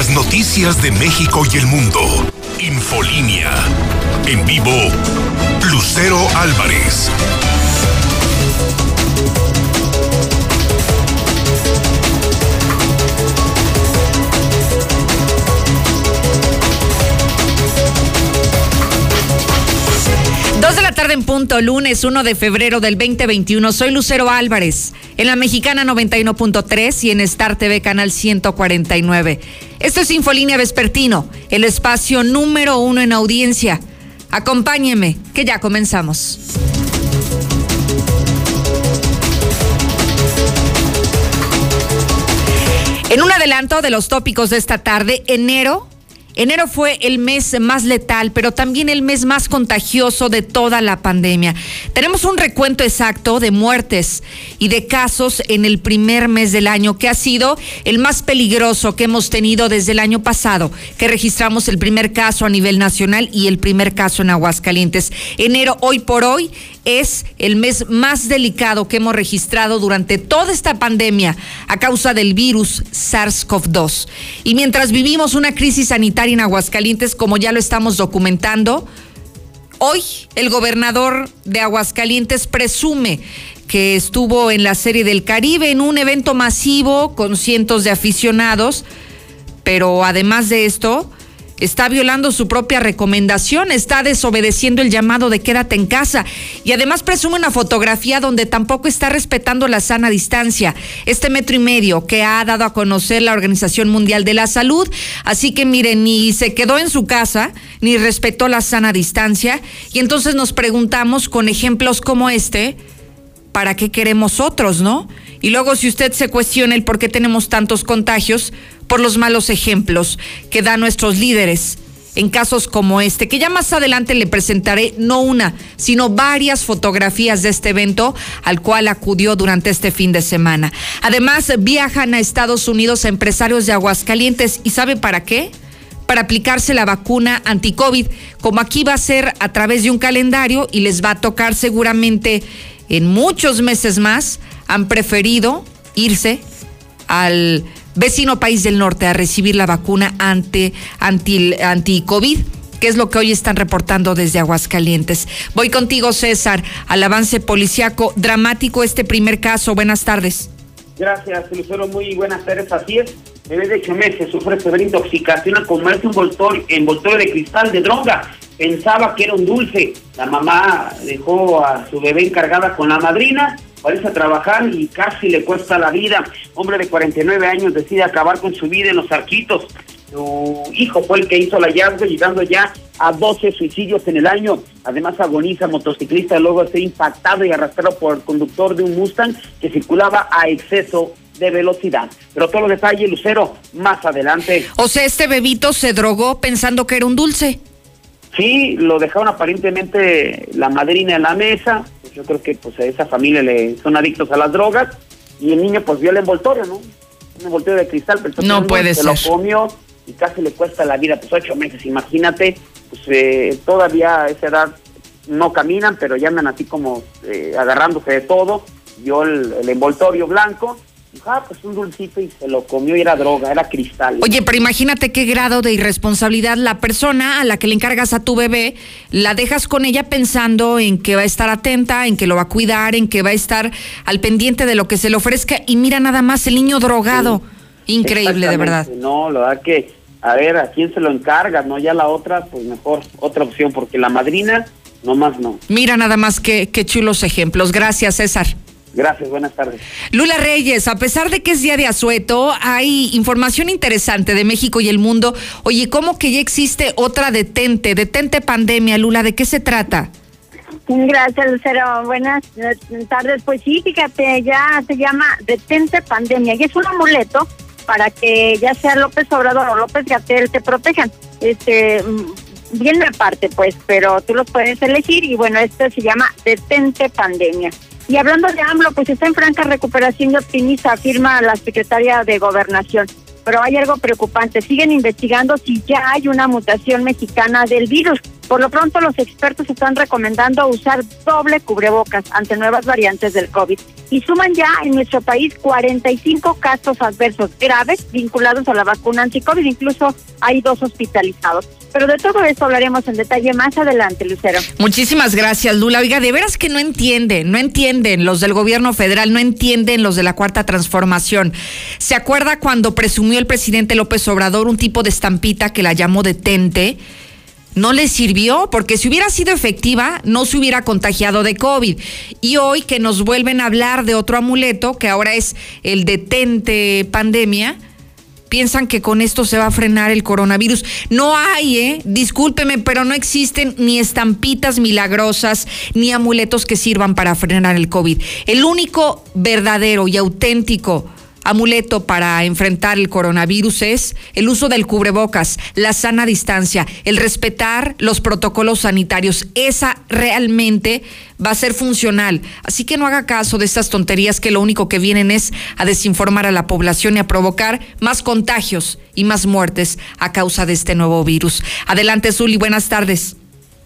las noticias de México y el mundo. Infolínea. En vivo, Lucero Álvarez. Dos de la tarde en punto, lunes 1 de febrero del 2021. Soy Lucero Álvarez, en la Mexicana 91.3 y en Star TV Canal 149. Esto es Infolínea Vespertino, el espacio número uno en audiencia. Acompáñeme, que ya comenzamos. En un adelanto de los tópicos de esta tarde, enero Enero fue el mes más letal, pero también el mes más contagioso de toda la pandemia. Tenemos un recuento exacto de muertes y de casos en el primer mes del año, que ha sido el más peligroso que hemos tenido desde el año pasado, que registramos el primer caso a nivel nacional y el primer caso en Aguascalientes. Enero, hoy por hoy, es el mes más delicado que hemos registrado durante toda esta pandemia a causa del virus SARS-CoV-2. Y mientras vivimos una crisis sanitaria en Aguascalientes, como ya lo estamos documentando, hoy el gobernador de Aguascalientes presume que estuvo en la Serie del Caribe en un evento masivo con cientos de aficionados, pero además de esto, está violando su propia recomendación, está desobedeciendo el llamado de quédate en casa y además presume una fotografía donde tampoco está respetando la sana distancia, este metro y medio que ha dado a conocer la Organización Mundial de la Salud. Así que miren, ni se quedó en su casa, ni respetó la sana distancia y entonces nos preguntamos con ejemplos como este, ¿para qué queremos otros, no? Y luego si usted se cuestiona el por qué tenemos tantos contagios, por los malos ejemplos que dan nuestros líderes en casos como este, que ya más adelante le presentaré no una, sino varias fotografías de este evento al cual acudió durante este fin de semana. Además, viajan a Estados Unidos empresarios de Aguascalientes y ¿sabe para qué? Para aplicarse la vacuna anti-COVID, como aquí va a ser a través de un calendario y les va a tocar seguramente en muchos meses más, han preferido irse al vecino país del norte a recibir la vacuna anti, anti, anti-COVID que es lo que hoy están reportando desde Aguascalientes. Voy contigo, César, al avance policiaco dramático este primer caso. Buenas tardes. Gracias, Lucero. Muy buenas tardes. Así es. Bebé de ocho meses sufre severa intoxicación al comerse un envoltorio, envoltorio de cristal de droga. Pensaba que era un dulce. La mamá dejó a su bebé encargada con la madrina parece a trabajar y casi le cuesta la vida. Hombre de 49 años decide acabar con su vida en los arquitos. Su hijo fue el que hizo el hallazgo, llegando ya a 12 suicidios en el año. Además agoniza motociclista luego de ser impactado y arrastrado por el conductor de un Mustang que circulaba a exceso de velocidad. Pero todos los detalles, Lucero, más adelante. O sea, este bebito se drogó pensando que era un dulce. Sí, lo dejaron aparentemente la madrina en la mesa, yo creo que pues a esa familia le son adictos a las drogas y el niño pues vio el envoltorio, ¿no? Un envoltorio de cristal, pero no puede se ser. lo comió y casi le cuesta la vida, pues ocho meses, imagínate, pues eh, todavía a esa edad no caminan, pero ya andan así como eh, agarrándose de todo, vio el envoltorio blanco ah, pues un dulcito y se lo comió y era droga, era cristal. Oye, pero imagínate qué grado de irresponsabilidad la persona a la que le encargas a tu bebé, la dejas con ella pensando en que va a estar atenta, en que lo va a cuidar, en que va a estar al pendiente de lo que se le ofrezca y mira nada más el niño drogado. Increíble, de verdad. No, la verdad que, a ver, ¿a quién se lo encarga? No, ya la otra, pues mejor, otra opción, porque la madrina, no más no. Mira nada más qué, qué chulos ejemplos. Gracias, César. Gracias, buenas tardes. Lula Reyes, a pesar de que es día de asueto, hay información interesante de México y el mundo. Oye, ¿cómo que ya existe otra detente, detente pandemia, Lula? ¿De qué se trata? Gracias, Lucero. Buenas tardes. Pues sí, fíjate, ya se llama detente pandemia y es un amuleto para que ya sea López Obrador o López Gatel te protejan. Este, bien aparte, pues, pero tú los puedes elegir y bueno, esto se llama detente pandemia. Y hablando de AMLO, pues está en franca recuperación y optimista, afirma la secretaria de Gobernación. Pero hay algo preocupante, siguen investigando si ya hay una mutación mexicana del virus. Por lo pronto, los expertos están recomendando usar doble cubrebocas ante nuevas variantes del COVID. Y suman ya en nuestro país 45 casos adversos graves vinculados a la vacuna anti-COVID. Incluso hay dos hospitalizados. Pero de todo esto hablaremos en detalle más adelante, Lucero. Muchísimas gracias, Lula. Oiga, de veras que no entienden, no entienden los del gobierno federal, no entienden los de la cuarta transformación. ¿Se acuerda cuando presumió el presidente López Obrador un tipo de estampita que la llamó detente? No le sirvió, porque si hubiera sido efectiva, no se hubiera contagiado de COVID. Y hoy que nos vuelven a hablar de otro amuleto, que ahora es el detente pandemia, piensan que con esto se va a frenar el coronavirus. No hay, ¿eh? Discúlpeme, pero no existen ni estampitas milagrosas ni amuletos que sirvan para frenar el COVID. El único verdadero y auténtico amuleto para enfrentar el coronavirus es el uso del cubrebocas, la sana distancia, el respetar los protocolos sanitarios. Esa realmente va a ser funcional. Así que no haga caso de estas tonterías que lo único que vienen es a desinformar a la población y a provocar más contagios y más muertes a causa de este nuevo virus. Adelante, Zuli, buenas tardes.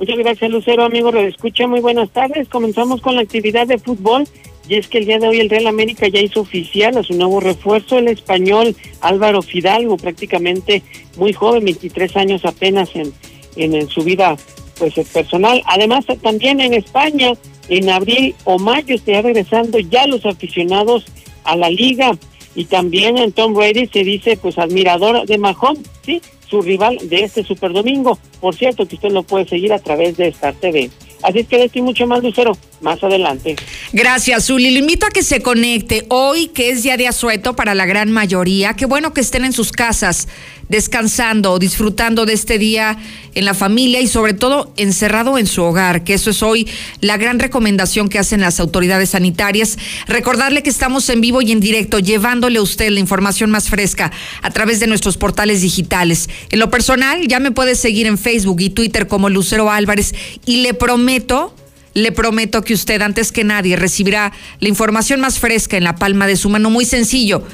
Muchas gracias, Lucero, amigo. Escucha, muy buenas tardes. Comenzamos con la actividad de fútbol. Y es que el día de hoy el Real América ya hizo oficial a su nuevo refuerzo, el español Álvaro Fidalgo, prácticamente muy joven, 23 años apenas en, en, su vida pues personal. Además, también en España, en abril o mayo, estará regresando ya los aficionados a la liga. Y también en Tom Brady se dice pues admirador de Mahomes, ¿sí? Su rival de este Super Domingo. Por cierto, que usted lo puede seguir a través de Star TV. Así es que de mucho más, Lucero, más adelante. Gracias, Zuli. Lo invito a que se conecte hoy, que es día de asueto para la gran mayoría. Qué bueno que estén en sus casas descansando, disfrutando de este día en la familia y sobre todo encerrado en su hogar, que eso es hoy la gran recomendación que hacen las autoridades sanitarias. Recordarle que estamos en vivo y en directo, llevándole a usted la información más fresca a través de nuestros portales digitales. En lo personal, ya me puede seguir en Facebook y Twitter como Lucero Álvarez y le prometo le prometo que usted antes que nadie recibirá la información más fresca en la palma de su mano. Muy sencillo.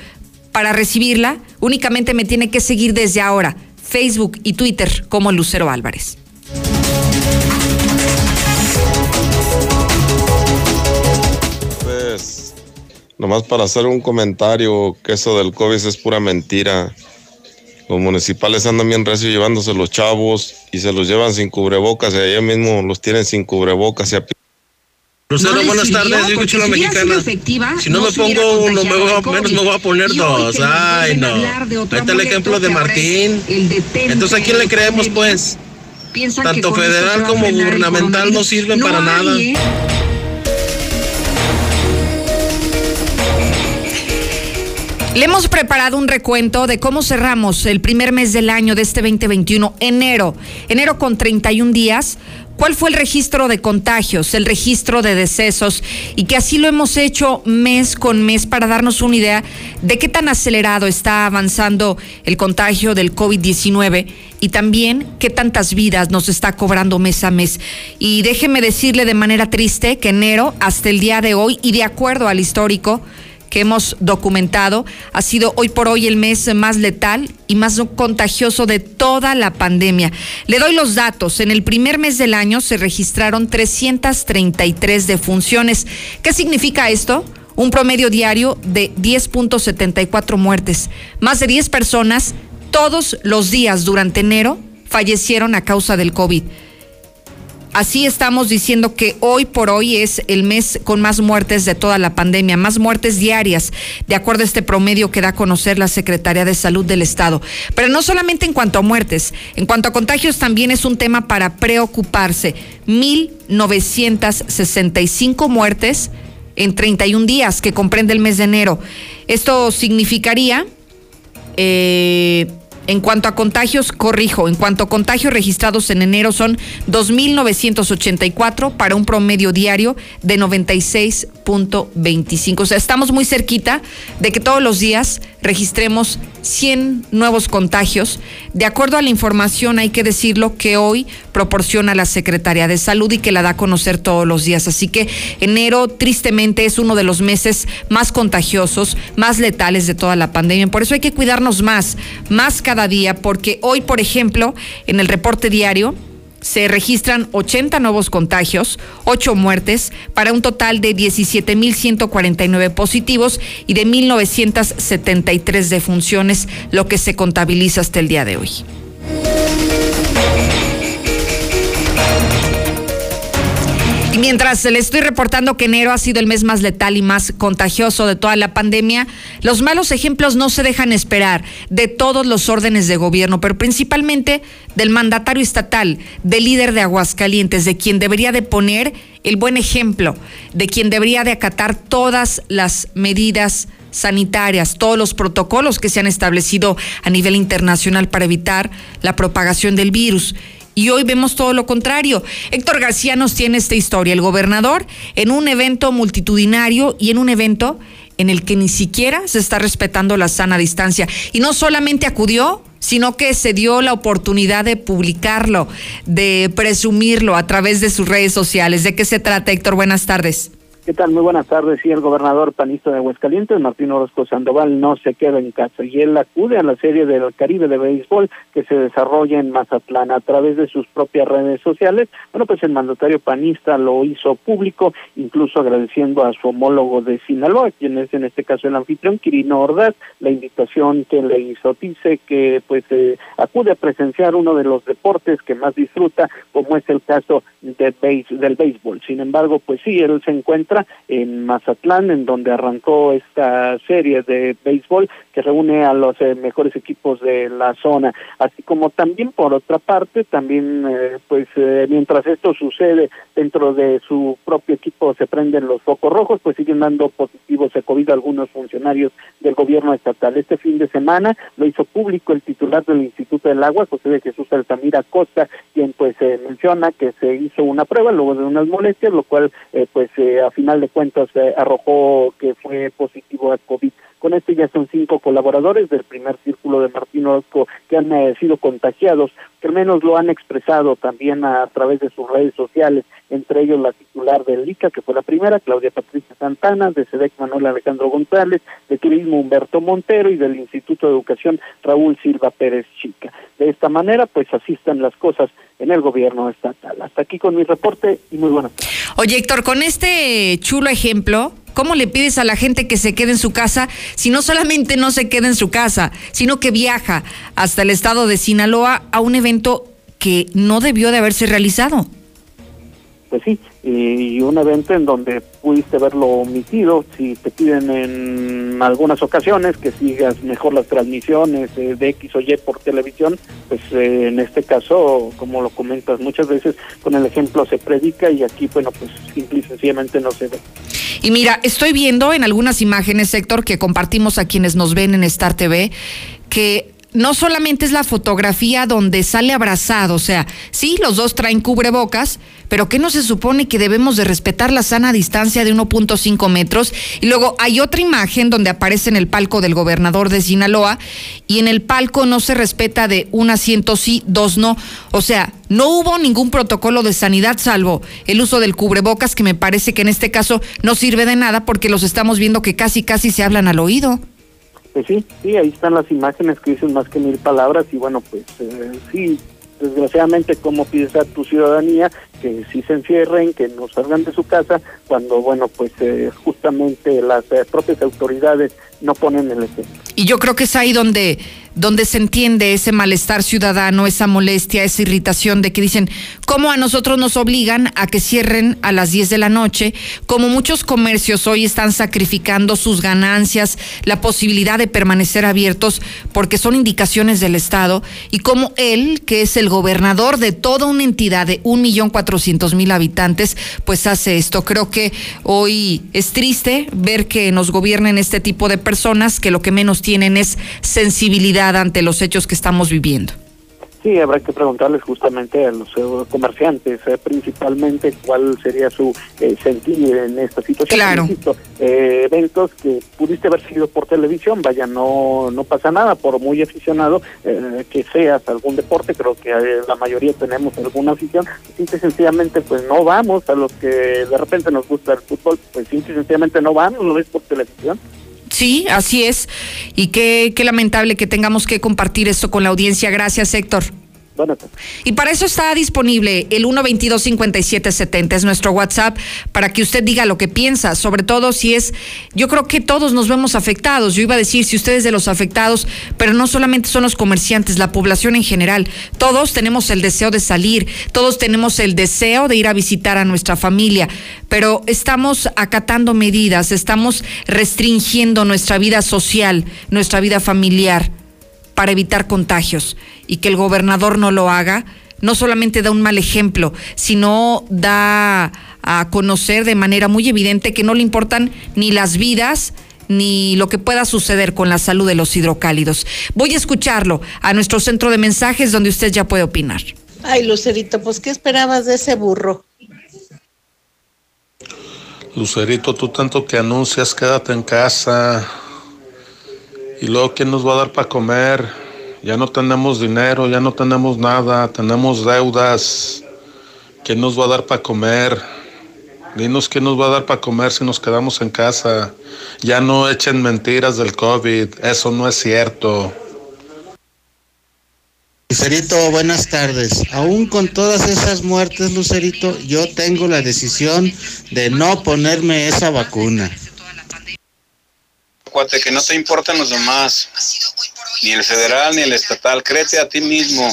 Para recibirla, únicamente me tiene que seguir desde ahora, Facebook y Twitter como Lucero Álvarez. Pues, nomás para hacer un comentario, que eso del COVID es pura mentira. Los municipales andan bien recio llevándose los chavos y se los llevan sin cubrebocas y ellos mismos los tienen sin cubrebocas y a Lucero, buenas tardes, yo escucho la mexicana. si no, me pongo uno, me menos me voy a poner dos. Ay, no. Ahí está el ejemplo de Martín. Entonces, ¿a quién le creemos, pues? Tanto federal como gubernamental no sirven para nada. Le hemos preparado un recuento de cómo cerramos el primer mes del año de este 2021, enero. Enero con 31 días, cuál fue el registro de contagios, el registro de decesos y que así lo hemos hecho mes con mes para darnos una idea de qué tan acelerado está avanzando el contagio del COVID-19 y también qué tantas vidas nos está cobrando mes a mes. Y déjeme decirle de manera triste que enero hasta el día de hoy y de acuerdo al histórico, que hemos documentado, ha sido hoy por hoy el mes más letal y más contagioso de toda la pandemia. Le doy los datos. En el primer mes del año se registraron 333 defunciones. ¿Qué significa esto? Un promedio diario de 10.74 muertes. Más de 10 personas todos los días durante enero fallecieron a causa del COVID. Así estamos diciendo que hoy por hoy es el mes con más muertes de toda la pandemia, más muertes diarias, de acuerdo a este promedio que da a conocer la Secretaría de Salud del Estado. Pero no solamente en cuanto a muertes, en cuanto a contagios también es un tema para preocuparse. 1.965 muertes en 31 días, que comprende el mes de enero. Esto significaría... Eh, en cuanto a contagios, corrijo, en cuanto a contagios registrados en enero son 2.984 para un promedio diario de 96.25. O sea, estamos muy cerquita de que todos los días registremos 100 nuevos contagios. De acuerdo a la información, hay que decirlo que hoy proporciona la Secretaría de Salud y que la da a conocer todos los días. Así que enero, tristemente, es uno de los meses más contagiosos, más letales de toda la pandemia. Por eso hay que cuidarnos más, más cada día, porque hoy, por ejemplo, en el reporte diario, se registran 80 nuevos contagios, 8 muertes, para un total de 17.149 positivos y de 1.973 defunciones, lo que se contabiliza hasta el día de hoy. Mientras le estoy reportando que enero ha sido el mes más letal y más contagioso de toda la pandemia, los malos ejemplos no se dejan esperar de todos los órdenes de gobierno, pero principalmente del mandatario estatal, del líder de Aguascalientes, de quien debería de poner el buen ejemplo, de quien debería de acatar todas las medidas sanitarias, todos los protocolos que se han establecido a nivel internacional para evitar la propagación del virus y hoy vemos todo lo contrario. Héctor García nos tiene esta historia, el gobernador en un evento multitudinario y en un evento en el que ni siquiera se está respetando la sana distancia. Y no solamente acudió, sino que se dio la oportunidad de publicarlo, de presumirlo a través de sus redes sociales. ¿De qué se trata, Héctor? Buenas tardes. ¿Qué tal? Muy buenas tardes. Sí, el gobernador panista de Aguascalientes, Martín Orozco Sandoval, no se queda en casa y él acude a la serie del Caribe de béisbol que se desarrolla en Mazatlán a través de sus propias redes sociales. Bueno, pues el mandatario panista lo hizo público, incluso agradeciendo a su homólogo de Sinaloa, quien es en este caso el anfitrión, Quirino Ordaz, la invitación que le hizo. Dice que pues eh, acude a presenciar uno de los deportes que más disfruta, como es el caso de del béisbol. Sin embargo, pues sí, él se encuentra en Mazatlán, en donde arrancó esta serie de béisbol que reúne a los eh, mejores equipos de la zona, así como también por otra parte, también eh, pues eh, mientras esto sucede dentro de su propio equipo se prenden los focos rojos, pues siguen dando positivos de COVID algunos funcionarios del gobierno estatal. Este fin de semana lo hizo público el titular del Instituto del Agua, José de Jesús Altamira Costa, quien pues menciona que se hizo una prueba luego de unas molestias, lo cual pues a final de cuentas arrojó que fue positivo a COVID. Con esto ya son cinco colaboradores del primer círculo de Martín Orozco que han eh, sido contagiados, que al menos lo han expresado también a, través de sus redes sociales, entre ellos la titular del ICA, que fue la primera, Claudia Patricia Santana, de SEDEC Manuel Alejandro González, de Turismo Humberto Montero y del Instituto de Educación Raúl Silva Pérez Chica. De esta manera, pues así están las cosas en el gobierno estatal. Hasta aquí con mi reporte y muy buenas tardes. Oye, Héctor, con este chulo ejemplo, ¿Cómo le pides a la gente que se quede en su casa si no solamente no se queda en su casa, sino que viaja hasta el estado de Sinaloa a un evento que no debió de haberse realizado? Pues sí, y un evento en donde pudiste verlo omitido, si te piden en algunas ocasiones que sigas mejor las transmisiones eh, de X o Y por televisión, pues eh, en este caso, como lo comentas muchas veces, con el ejemplo se predica y aquí, bueno, pues simple y sencillamente no se ve. Y mira, estoy viendo en algunas imágenes, sector que compartimos a quienes nos ven en Star TV, que no solamente es la fotografía donde sale abrazado, o sea, sí, los dos traen cubrebocas, pero que no se supone que debemos de respetar la sana distancia de 1.5 metros. Y luego hay otra imagen donde aparece en el palco del gobernador de Sinaloa y en el palco no se respeta de un asiento sí, dos no. O sea, no hubo ningún protocolo de sanidad salvo el uso del cubrebocas que me parece que en este caso no sirve de nada porque los estamos viendo que casi casi se hablan al oído. Pues sí, sí, ahí están las imágenes que dicen más que mil palabras y bueno, pues eh, sí, desgraciadamente cómo pides a tu ciudadanía que sí se encierren, que no salgan de su casa, cuando bueno, pues eh, justamente las eh, propias autoridades no ponen el ejemplo. Y yo creo que es ahí donde donde se entiende ese malestar ciudadano, esa molestia, esa irritación de que dicen, ¿cómo a nosotros nos obligan a que cierren a las 10 de la noche? Como muchos comercios hoy están sacrificando sus ganancias, la posibilidad de permanecer abiertos porque son indicaciones del Estado y como él, que es el gobernador de toda una entidad de un millón cuatrocientos mil habitantes, pues hace esto. Creo que hoy es triste ver que nos gobiernen este tipo de personas que lo que menos tienen es sensibilidad ante los hechos que estamos viviendo. Sí, habrá que preguntarles justamente a los eh, comerciantes, eh, principalmente cuál sería su eh, sentir en esta situación. Claro. eventos que pudiste haber seguido por televisión, vaya, no no pasa nada, por muy aficionado que seas algún deporte, creo que la mayoría tenemos alguna afición, simple y sencillamente pues no vamos, a los que de repente nos gusta el fútbol, pues simple y sencillamente no vamos, lo ves por televisión. Sí, así es. Y qué, qué lamentable que tengamos que compartir esto con la audiencia. Gracias, Héctor. Y para eso está disponible el 122-5770, es nuestro WhatsApp, para que usted diga lo que piensa, sobre todo si es, yo creo que todos nos vemos afectados, yo iba a decir si ustedes de los afectados, pero no solamente son los comerciantes, la población en general, todos tenemos el deseo de salir, todos tenemos el deseo de ir a visitar a nuestra familia, pero estamos acatando medidas, estamos restringiendo nuestra vida social, nuestra vida familiar para evitar contagios y que el gobernador no lo haga, no solamente da un mal ejemplo, sino da a conocer de manera muy evidente que no le importan ni las vidas ni lo que pueda suceder con la salud de los hidrocálidos. Voy a escucharlo a nuestro centro de mensajes donde usted ya puede opinar. Ay, Lucerito, pues ¿qué esperabas de ese burro? Lucerito, tú tanto que anuncias, quédate en casa. Y luego, ¿quién nos va a dar para comer? Ya no tenemos dinero, ya no tenemos nada, tenemos deudas. ¿Quién nos va a dar para comer? Dinos quién nos va a dar para comer si nos quedamos en casa. Ya no echen mentiras del COVID, eso no es cierto. Lucerito, buenas tardes. Aún con todas esas muertes, Lucerito, yo tengo la decisión de no ponerme esa vacuna. Cuate, que no te importan los demás, ni el federal ni el estatal, créete a ti mismo.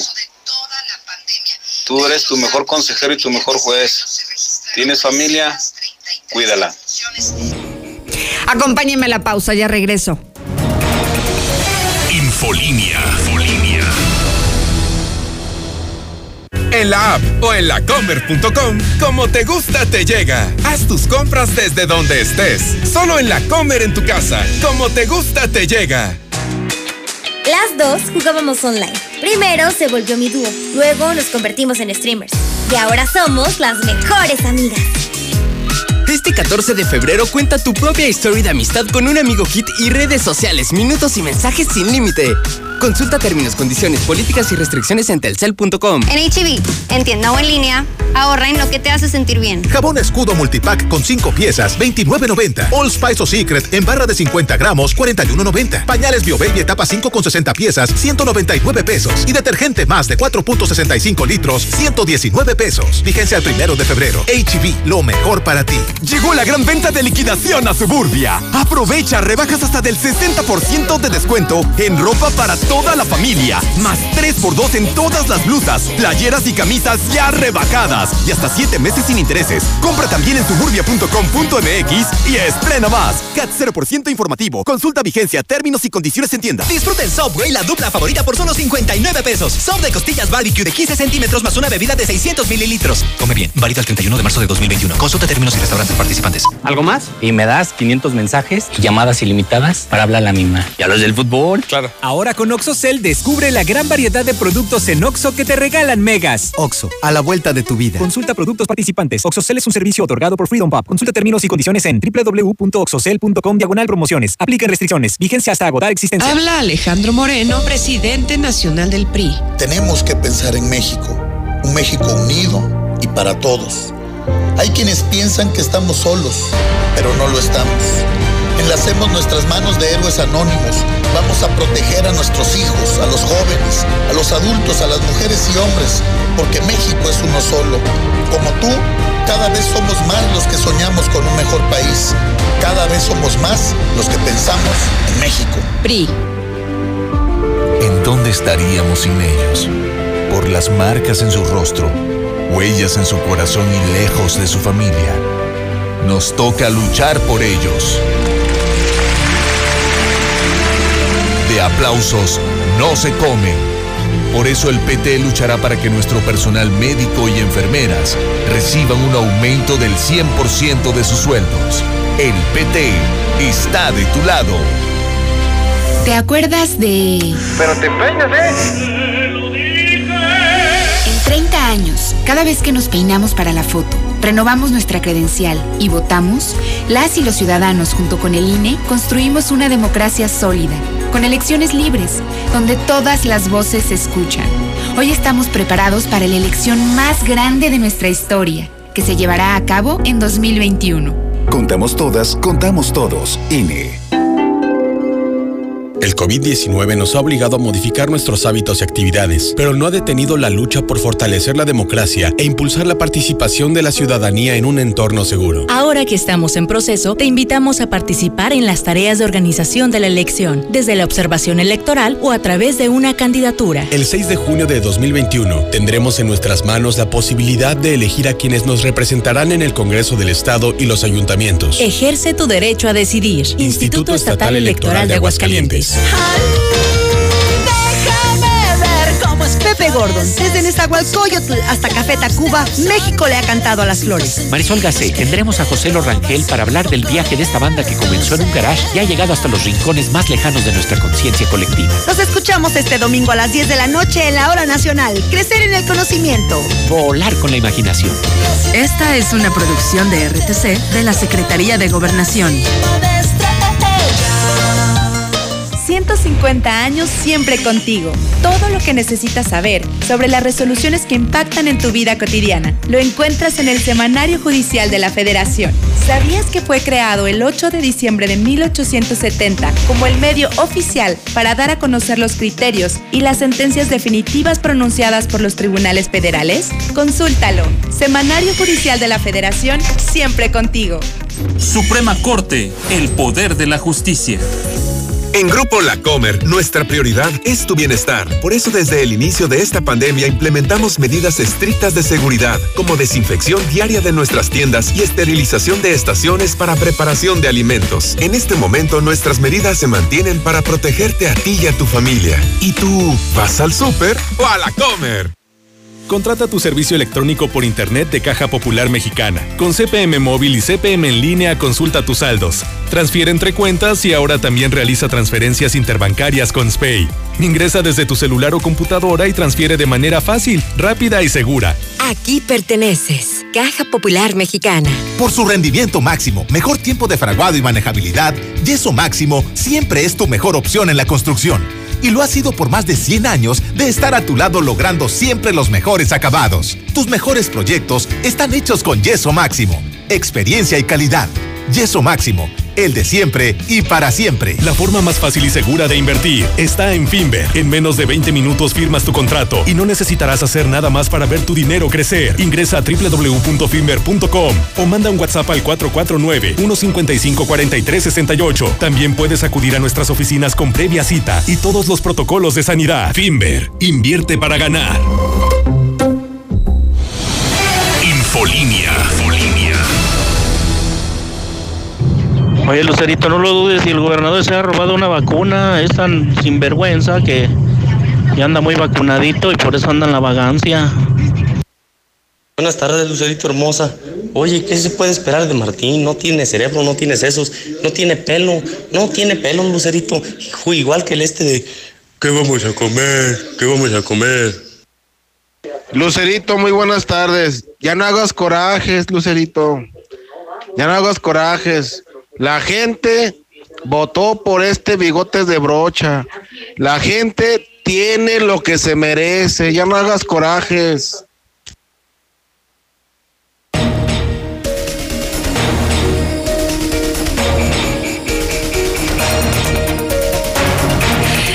Tú eres tu mejor consejero y tu mejor juez. ¿Tienes familia? Cuídala. Acompáñenme a la pausa, ya regreso. Infolinia. En la app o en lacomer.com, como te gusta te llega. Haz tus compras desde donde estés. Solo en la Comer en tu casa, como te gusta te llega. Dos jugábamos online. Primero se volvió mi dúo, luego nos convertimos en streamers. Y ahora somos las mejores amigas. Este 14 de febrero cuenta tu propia historia de amistad con un amigo kit y redes sociales, minutos y mensajes sin límite. Consulta términos, condiciones, políticas y restricciones en telcel.com. En HB, e en tienda o en línea, ahorra en lo que te hace sentir bien. Jabón escudo multipack con 5 piezas, 29.90. All Spice o Secret en barra de 50 gramos, 41.90. Pañales BioBaby etapa 5 con 60 piezas, 199 pesos. Y detergente más de 4.65 litros, 119 pesos. Vigencia al primero de febrero. HB, e lo mejor para ti. Llegó la gran venta de liquidación a Suburbia. Aprovecha rebajas hasta del 60% de descuento en ropa para toda la familia. Más 3x2 en todas las blusas, playeras y camisas ya rebajadas. Y hasta 7 meses sin intereses. Compra también en suburbia.com.mx y estrena más. CAT 0% informativo. Consulta vigencia, términos y condiciones en tienda. Disfruten Subway, la dupla favorita por solo 59 pesos. Sub de costillas barbecue de 15 centímetros más una bebida de 600 mililitros. Come bien. Válido el 31 de marzo de 2021. Consulta términos y restaurantes participantes. ¿Algo más? Y me das 500 mensajes y llamadas ilimitadas para hablar a la misma. ¿Y a los del fútbol? Claro. Ahora con OxoCell descubre la gran variedad de productos en Oxo que te regalan megas. Oxo, a la vuelta de tu vida. Consulta productos participantes. OxoCell es un servicio otorgado por Freedom Pub. Consulta términos y condiciones en www.oxocell.com diagonal promociones. Apliquen restricciones. Vigencia hasta agotar existencia. Habla Alejandro Moreno, presidente nacional del PRI. Tenemos que pensar en México. Un México unido y para todos. Hay quienes piensan que estamos solos, pero no lo estamos. Enlacemos nuestras manos de héroes anónimos. Vamos a proteger a nuestros hijos, a los jóvenes, a los adultos, a las mujeres y hombres, porque México es uno solo. Como tú, cada vez somos más los que soñamos con un mejor país. Cada vez somos más los que pensamos en México. PRI. ¿En dónde estaríamos sin ellos? Por las marcas en su rostro, huellas en su corazón y lejos de su familia. Nos toca luchar por ellos. De aplausos no se come. Por eso el PT luchará para que nuestro personal médico y enfermeras reciban un aumento del 100% de sus sueldos. El PT está de tu lado. ¿Te acuerdas de...? Pero te empeñas, ¿eh? En 30 años, cada vez que nos peinamos para la foto, renovamos nuestra credencial y votamos, las y los ciudadanos junto con el INE construimos una democracia sólida, con elecciones libres, donde todas las voces se escuchan. Hoy estamos preparados para la elección más grande de nuestra historia, que se llevará a cabo en 2021. Contamos todas, contamos todos. INE. El COVID-19 nos ha obligado a modificar nuestros hábitos y actividades, pero no ha detenido la lucha por fortalecer la democracia e impulsar la participación de la ciudadanía en un entorno seguro. Ahora que estamos en proceso, te invitamos a participar en las tareas de organización de la elección, desde la observación electoral o a través de una candidatura. El 6 de junio de 2021 tendremos en nuestras manos la posibilidad de elegir a quienes nos representarán en el Congreso del Estado y los ayuntamientos. Ejerce tu derecho a decidir. Instituto, Estatal, Electoral de Aguascalientes. Déjame ver cómo es Pepe Gordon. Desde Nezahualcóyotl hasta Café Tacuba, México le ha cantado a las flores. Marisol Gacé, tendremos a José Lorangel para hablar del viaje de esta banda que comenzó en un garage y ha llegado hasta los rincones más lejanos de nuestra conciencia colectiva. Los escuchamos este domingo a las 10 de la noche en la hora nacional. Crecer en el conocimiento. Volar con la imaginación. Esta es una producción de RTC de la Secretaría de Gobernación. 150 años siempre contigo. Todo lo que necesitas saber sobre las resoluciones que impactan en tu vida cotidiana lo encuentras en el Semanario Judicial de la Federación. ¿Sabías que fue creado el 8 de diciembre de 1870 como el medio oficial para dar a conocer los criterios y las sentencias definitivas pronunciadas por los tribunales federales? Consúltalo. Semanario Judicial de la Federación, siempre contigo. Suprema Corte, el poder de la justicia. En Grupo La Comer, nuestra prioridad es tu bienestar. Por eso desde el inicio de esta pandemia implementamos medidas estrictas de seguridad, como desinfección diaria de nuestras tiendas y esterilización de estaciones para preparación de alimentos. En este momento nuestras medidas se mantienen para protegerte a ti y a tu familia. ¿Y tú vas al súper o a La Comer? Contrata tu servicio electrónico por Internet de Caja Popular Mexicana. Con CPM Móvil y CPM en línea, consulta tus saldos. Transfiere entre cuentas y ahora también realiza transferencias interbancarias con SPAY. Ingresa desde tu celular o computadora y transfiere de manera fácil, rápida y segura. Aquí perteneces. Caja Popular Mexicana. Por su rendimiento máximo, mejor tiempo de fraguado y manejabilidad, Yeso Máximo siempre es tu mejor opción en la construcción y lo ha sido por más de 100 años de estar a tu lado logrando siempre los mejores acabados. Tus mejores proyectos están hechos con Yeso Máximo. Experiencia y calidad. Yeso Máximo, el de siempre y para siempre. La forma más fácil y segura de invertir está en Finver. En menos de 20 minutos firmas tu contrato y no necesitarás hacer nada más para ver tu dinero crecer. Ingresa a www.finver.com o manda un WhatsApp al 449-155-4368. También puedes acudir a nuestras oficinas con previa cita y todos los protocolos de sanidad. Finver, invierte para ganar. Infolinia. Oye, Lucerito, no lo dudes si el gobernador se ha robado una vacuna. Es tan sinvergüenza que ya anda muy vacunadito y por eso anda en la vagancia. Buenas tardes, Lucerito hermosa. Oye, ¿qué se puede esperar de Martín? No tiene cerebro, no tiene sesos, no tiene pelo, no tiene pelo, Lucerito. Hijo, igual que el este de ¿Qué vamos a comer? ¿Qué vamos a comer? Lucerito, muy buenas tardes. Ya no hagas corajes, Lucerito. Ya no hagas corajes. La gente votó por este bigotes de brocha. La gente tiene lo que se merece. Ya no hagas corajes.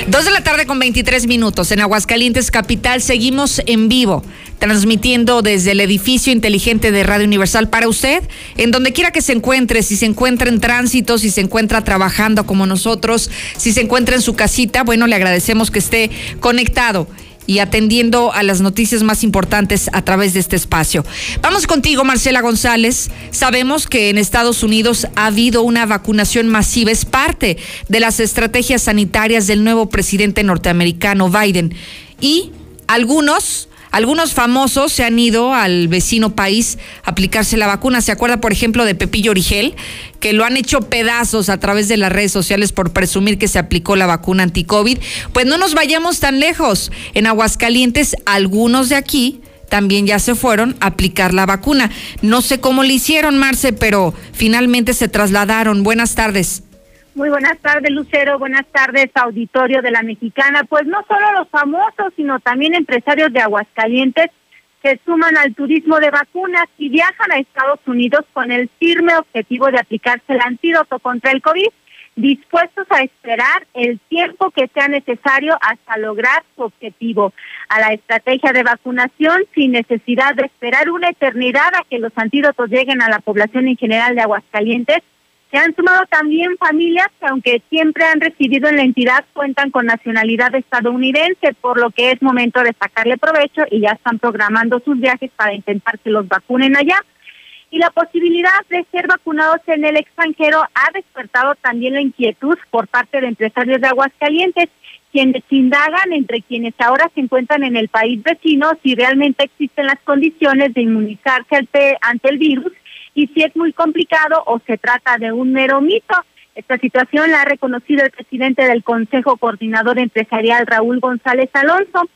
Dos de la tarde con 23 minutos en Aguascalientes Capital. Seguimos en vivo, transmitiendo desde el edificio inteligente de Radio Universal para usted, en donde quiera que se encuentre, si se encuentra en tránsito, si se encuentra trabajando como nosotros, si se encuentra en su casita, bueno, le agradecemos que esté conectado y atendiendo a las noticias más importantes a través de este espacio. Vamos contigo, Marcela González. Sabemos que en Estados Unidos ha habido una vacunación masiva, es parte de las estrategias sanitarias del nuevo presidente norteamericano Biden. Y algunos algunos famosos se han ido al vecino país a aplicarse la vacuna. ¿Se acuerda, por ejemplo, de Pepillo Origel? Que lo han hecho pedazos a través de las redes sociales por presumir que se aplicó la vacuna anti-COVID. Pues no nos vayamos tan lejos. En Aguascalientes, algunos de aquí también ya se fueron a aplicar la vacuna. No sé cómo le hicieron, Marce, pero finalmente se trasladaron. Buenas tardes. Muy buenas tardes, Lucero. Buenas tardes, auditorio de la Mexicana. Pues no solo los famosos, sino también empresarios de Aguascalientes se suman al turismo de vacunas y viajan a Estados Unidos con el firme objetivo de aplicarse el antídoto contra el COVID. dispuestos a esperar el tiempo que sea necesario hasta lograr su objetivo. A la estrategia de vacunación sin necesidad de esperar una eternidad a que los antídotos lleguen a la población en general de Aguascalientes, se han sumado también familias que aunque siempre han recibido en la entidad cuentan con nacionalidad estadounidense, por lo que es momento de sacarle provecho y ya están programando sus viajes para intentar que los vacunen allá. Y la posibilidad de ser vacunados en el extranjero ha despertado también la inquietud por parte de empresarios de Aguascalientes, quienes indagan entre quienes ahora se encuentran en el país vecino si realmente existen las condiciones de inmunizarse ante el virus y si es muy complicado o se trata de un mero mito. Esta situación la ha reconocido el presidente del Consejo Coordinador Empresarial, Raúl González Alonso.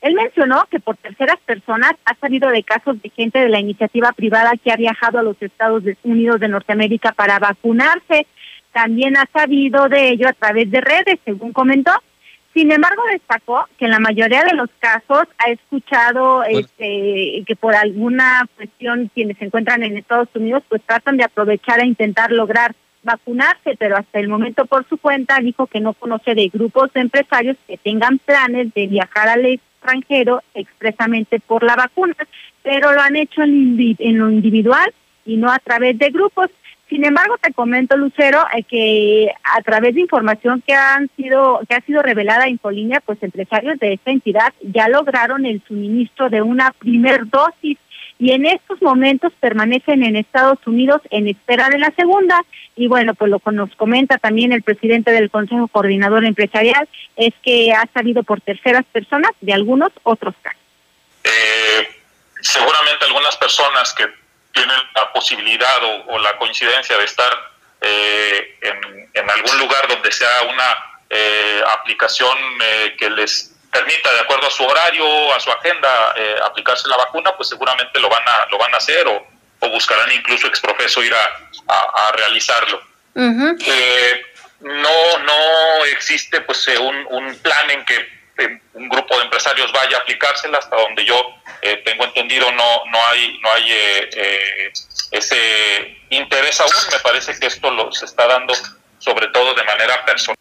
Él mencionó que por terceras personas ha salido de casos de gente de la iniciativa privada que ha viajado a los Estados Unidos de Norteamérica para vacunarse. También ha sabido de ello a través de redes, según comentó. Sin embargo, destacó que en la mayoría de los casos ha escuchado este, que por alguna cuestión quienes se encuentran en Estados Unidos pues tratan de aprovechar a intentar lograr vacunarse, pero hasta el momento por su cuenta dijo que no conoce de grupos de empresarios que tengan planes de viajar al extranjero expresamente por la vacuna, pero lo han hecho en, en lo individual y no a través de grupos. Sin embargo, te comento, Lucero, eh, que a través de información que han sido que ha sido revelada en Colina, pues empresarios de esta entidad ya lograron el suministro de una primer dosis y en estos momentos permanecen en Estados Unidos en espera de la segunda. Y bueno, pues lo que nos comenta también el presidente del Consejo Coordinador Empresarial es que ha salido por terceras personas de algunos otros casos. Eh, seguramente algunas personas que tienen la posibilidad o, la coincidencia de estar eh, en, algún lugar donde sea una eh, aplicación eh, que les permita, de acuerdo a su horario, a su agenda, aplicarse la vacuna, pues seguramente lo van a, lo van a hacer o, buscarán incluso exprofeso ir a, realizarlo. no, no existe pues un, un plan en que un grupo de empresarios vaya a aplicársela hasta donde yo eh, tengo entendido no no hay no hay eh, eh, ese interés aún. Me parece que esto lo se está dando sobre todo de manera personal.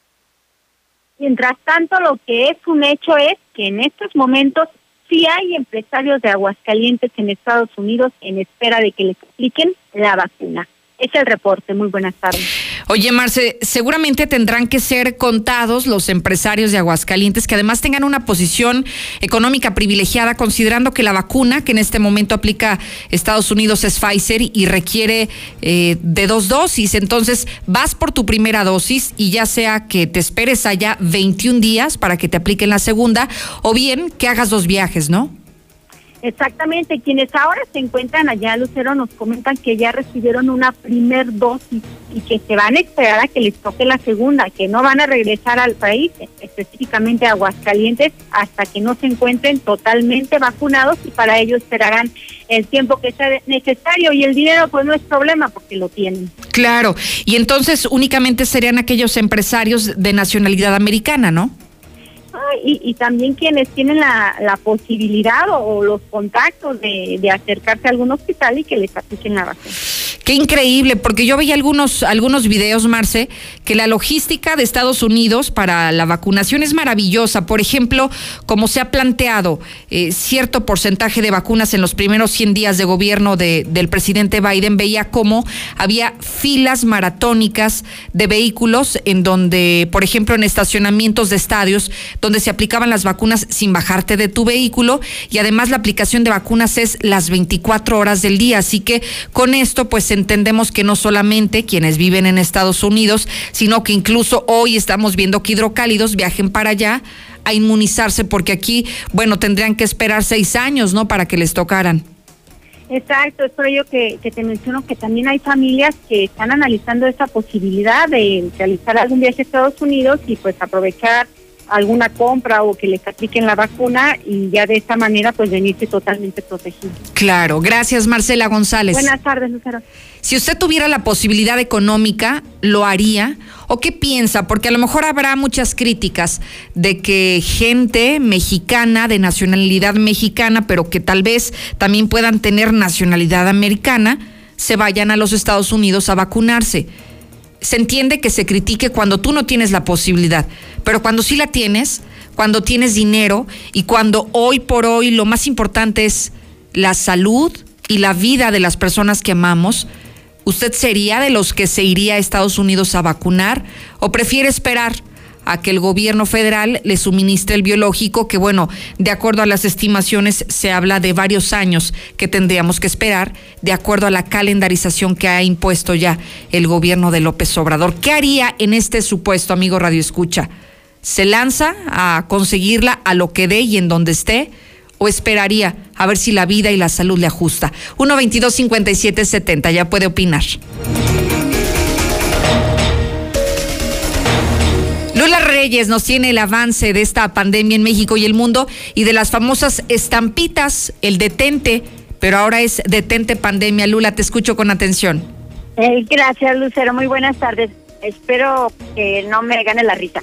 Mientras tanto lo que es un hecho es que en estos momentos sí hay empresarios de Aguascalientes en Estados Unidos en espera de que les apliquen la vacuna es el reporte. Muy buenas tardes. Oye, Marce, seguramente tendrán que ser contados los empresarios de Aguascalientes que además tengan una posición económica privilegiada, considerando que la vacuna que en este momento aplica Estados Unidos es Pfizer y requiere eh, de dos dosis. Entonces, vas por tu primera dosis y ya sea que te esperes allá 21 días para que te apliquen la segunda, o bien que hagas dos viajes, ¿no? Exactamente, quienes ahora se encuentran allá, Lucero, nos comentan que ya recibieron una primer dosis y que se van a esperar a que les toque la segunda, que no van a regresar al país, específicamente a Aguascalientes, hasta que no se encuentren totalmente vacunados y para ello esperarán el tiempo que sea necesario y el dinero pues no es problema porque lo tienen. Claro, y entonces únicamente serían aquellos empresarios de nacionalidad americana, ¿no? Y, también quienes tienen la, la posibilidad o, los contactos de, de, acercarse a algún hospital y que les apliquen la vacuna. Qué increíble, porque yo veía algunos, algunos videos, Marce, que la logística de Estados Unidos para la vacunación es maravillosa. Por ejemplo, como se ha planteado eh, cierto porcentaje de vacunas en los primeros 100 días de gobierno de, del presidente Biden, veía cómo había filas maratónicas de vehículos en donde, por ejemplo, en estacionamientos de estadios, donde se aplicaban las vacunas sin bajarte de tu vehículo y además la aplicación de vacunas es las 24 horas del día. Así que con esto, pues entendemos que no solamente quienes viven en Estados Unidos, sino que incluso hoy estamos viendo que hidrocálidos viajen para allá a inmunizarse, porque aquí, bueno, tendrían que esperar seis años, ¿no? Para que les tocaran. Exacto, es por ello que, que, te menciono que también hay familias que están analizando esa posibilidad de realizar algún viaje a Estados Unidos y pues aprovechar alguna compra o que les apliquen la vacuna y ya de esta manera pues venirse totalmente protegido. Claro, gracias Marcela González. Buenas tardes, Lucero. Si usted tuviera la posibilidad económica, ¿lo haría? ¿O qué piensa? Porque a lo mejor habrá muchas críticas de que gente mexicana, de nacionalidad mexicana, pero que tal vez también puedan tener nacionalidad americana, se vayan a los Estados Unidos a vacunarse se entiende que se critique cuando tú no tienes la posibilidad, pero cuando sí la tienes, cuando tienes dinero y cuando hoy por hoy lo más importante es la salud y la vida de las personas que amamos, ¿usted sería de los que se iría a Estados Unidos a vacunar o prefiere esperar? A que el gobierno federal le suministre el biológico, que bueno, de acuerdo a las estimaciones se habla de varios años que tendríamos que esperar, de acuerdo a la calendarización que ha impuesto ya el gobierno de López Obrador. ¿Qué haría en este supuesto, amigo Radio Escucha? ¿Se lanza a conseguirla a lo que dé y en donde esté? ¿O esperaría a ver si la vida y la salud le ajusta? 1 22 57 70, ya puede opinar. Reyes nos tiene el avance de esta pandemia en México y el mundo y de las famosas estampitas, el detente, pero ahora es detente pandemia. Lula, te escucho con atención. Eh, gracias, Lucero. Muy buenas tardes. Espero que no me gane la risa.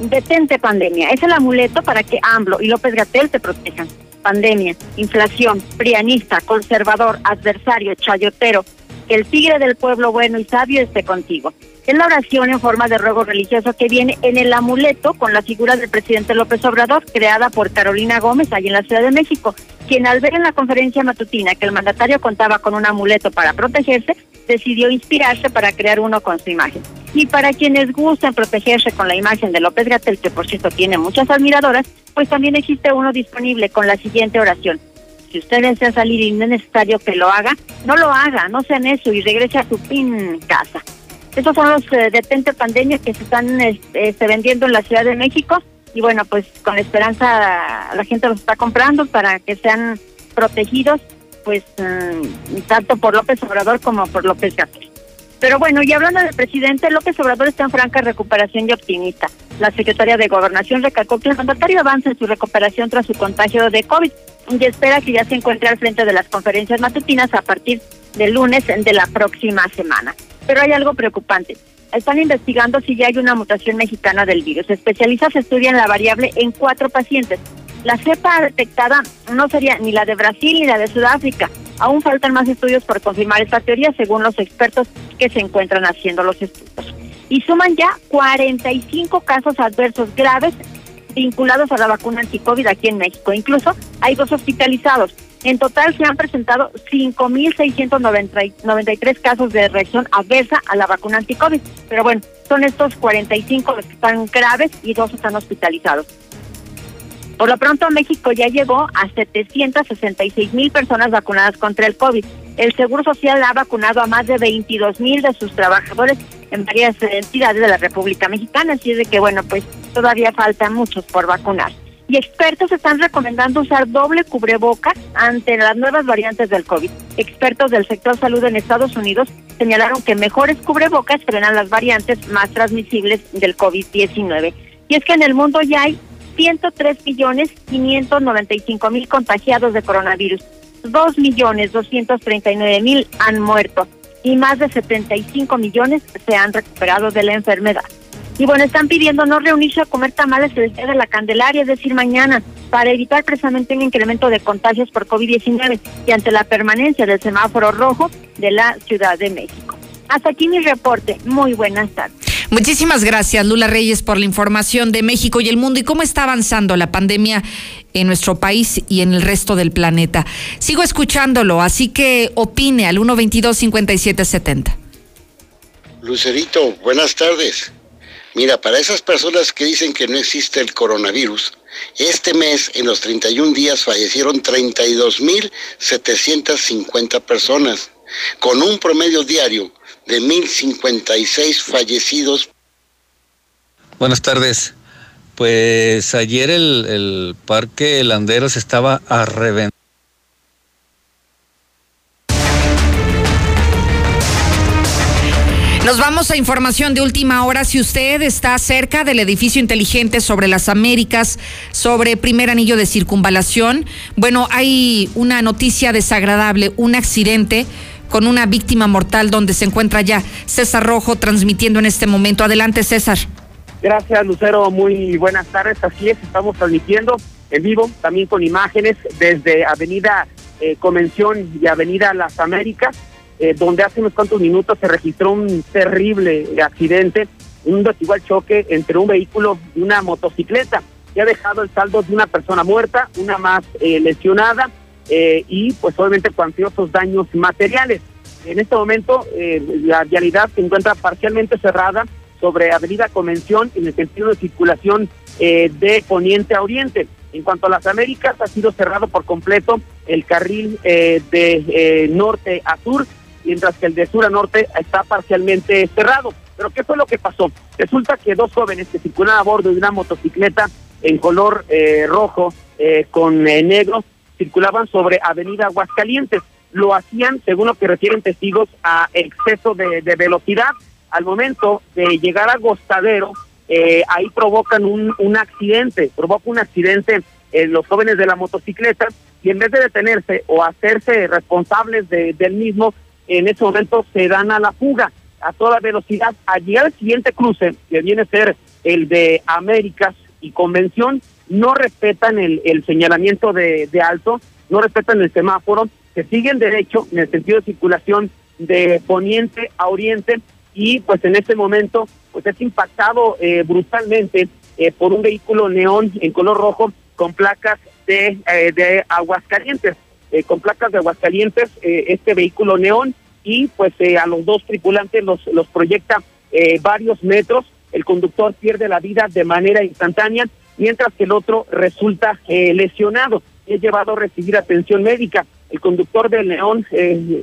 Detente pandemia. Es el amuleto para que AMLO y López Gatel te protejan. Pandemia, inflación, prianista, conservador, adversario, chayotero. Que el tigre del pueblo bueno y sabio esté contigo. Es la oración en forma de ruego religioso que viene en el amuleto con la figura del presidente López Obrador, creada por Carolina Gómez, allí en la Ciudad de México, quien al ver en la conferencia matutina que el mandatario contaba con un amuleto para protegerse, decidió inspirarse para crear uno con su imagen. Y para quienes gusten protegerse con la imagen de López Gatel, que por cierto tiene muchas admiradoras, pues también existe uno disponible con la siguiente oración. Si usted desea salir y no es necesario que lo haga, no lo haga, no sea eso y regrese a su pin casa. Estos son los eh, detente pandemia que se están este, vendiendo en la Ciudad de México y bueno, pues con esperanza la gente los está comprando para que sean protegidos, pues mm, tanto por López Obrador como por López Gatel. Pero bueno, y hablando del presidente, López Obrador está en franca recuperación y optimista. La secretaria de Gobernación recalcó que el mandatario avanza en su recuperación tras su contagio de COVID y espera que ya se encuentre al frente de las conferencias matutinas a partir del lunes de la próxima semana. Pero hay algo preocupante. Están investigando si ya hay una mutación mexicana del virus. Especialistas estudian la variable en cuatro pacientes. La cepa detectada no sería ni la de Brasil ni la de Sudáfrica. Aún faltan más estudios por confirmar esta teoría, según los expertos que se encuentran haciendo los estudios. Y suman ya 45 casos adversos graves vinculados a la vacuna anticovid aquí en México. Incluso hay dos hospitalizados. En total se han presentado 5.693 casos de reacción adversa a la vacuna anticovid. Pero bueno, son estos 45 los que están graves y dos están hospitalizados. Por lo pronto, México ya llegó a 766 mil personas vacunadas contra el COVID. El Seguro Social ha vacunado a más de 22 mil de sus trabajadores en varias entidades de la República Mexicana. Así de que, bueno, pues todavía faltan muchos por vacunar y expertos están recomendando usar doble cubreboca ante las nuevas variantes del COVID. Expertos del sector salud en Estados Unidos señalaron que mejores cubrebocas frenan las variantes más transmisibles del COVID-19. Y es que en el mundo ya hay 103 millones 595 mil contagiados de coronavirus, 2 millones 239 mil han muerto y más de 75 millones se han recuperado de la enfermedad. Y bueno, están pidiendo no reunirse a comer tamales el día de la Candelaria, es decir, mañana, para evitar precisamente un incremento de contagios por COVID-19 y ante la permanencia del semáforo rojo de la Ciudad de México. Hasta aquí mi reporte. Muy buenas tardes. Muchísimas gracias, Lula Reyes, por la información de México y el mundo y cómo está avanzando la pandemia en nuestro país y en el resto del planeta. Sigo escuchándolo, así que opine al 122-5770. Lucerito, buenas tardes. Mira, para esas personas que dicen que no existe el coronavirus, este mes, en los 31 días, fallecieron 32.750 personas, con un promedio diario de 1.056 fallecidos. Buenas tardes. Pues ayer el, el Parque Landeros estaba a reventar. Nos vamos a información de última hora. Si usted está cerca del edificio inteligente sobre las Américas, sobre primer anillo de circunvalación, bueno, hay una noticia desagradable, un accidente con una víctima mortal donde se encuentra ya César Rojo transmitiendo en este momento. Adelante, César. Gracias, Lucero. Muy buenas tardes. Así es, estamos transmitiendo en vivo, también con imágenes desde Avenida eh, Convención y Avenida Las Américas eh, donde hace unos cuantos minutos se registró un terrible accidente, un desigual choque entre un vehículo y una motocicleta, que ha dejado el saldo de una persona muerta, una más eh, lesionada eh, y pues obviamente cuantiosos daños materiales. En este momento la vialidad se encuentra parcialmente cerrada sobre Avenida Convención en el sentido de circulación de poniente a oriente. En cuanto a las Américas, ha sido cerrado por completo el carril de norte a sur mientras que el de sur a norte está parcialmente cerrado. Pero ¿qué fue lo que pasó? Resulta que dos jóvenes que circulaban a bordo de una motocicleta en color eh, rojo eh, con eh, negro circulaban sobre Avenida Aguascalientes. Lo hacían, según lo que refieren testigos, a exceso de, velocidad. Al momento de llegar a Gostadero, ahí provocan un, accidente, provoca un accidente los jóvenes de la motocicleta y en vez de detenerse o hacerse responsables del mismo, en ese momento se dan a la fuga a toda velocidad. Allí al siguiente cruce, que viene a ser el de Américas y Convención, no respetan el, el señalamiento de, de, alto, no respetan el semáforo, se siguen derecho en el sentido de circulación de poniente a oriente y pues en ese momento pues es impactado eh, brutalmente eh, por un vehículo neón en color rojo con placas de, eh, de Aguascalientes. Eh, con placas de Aguascalientes, eh, este vehículo neón, y pues eh, a los dos tripulantes los, los proyecta varios metros. El conductor pierde la vida de manera instantánea, mientras que el otro resulta lesionado. Es llevado a recibir atención médica. El conductor del León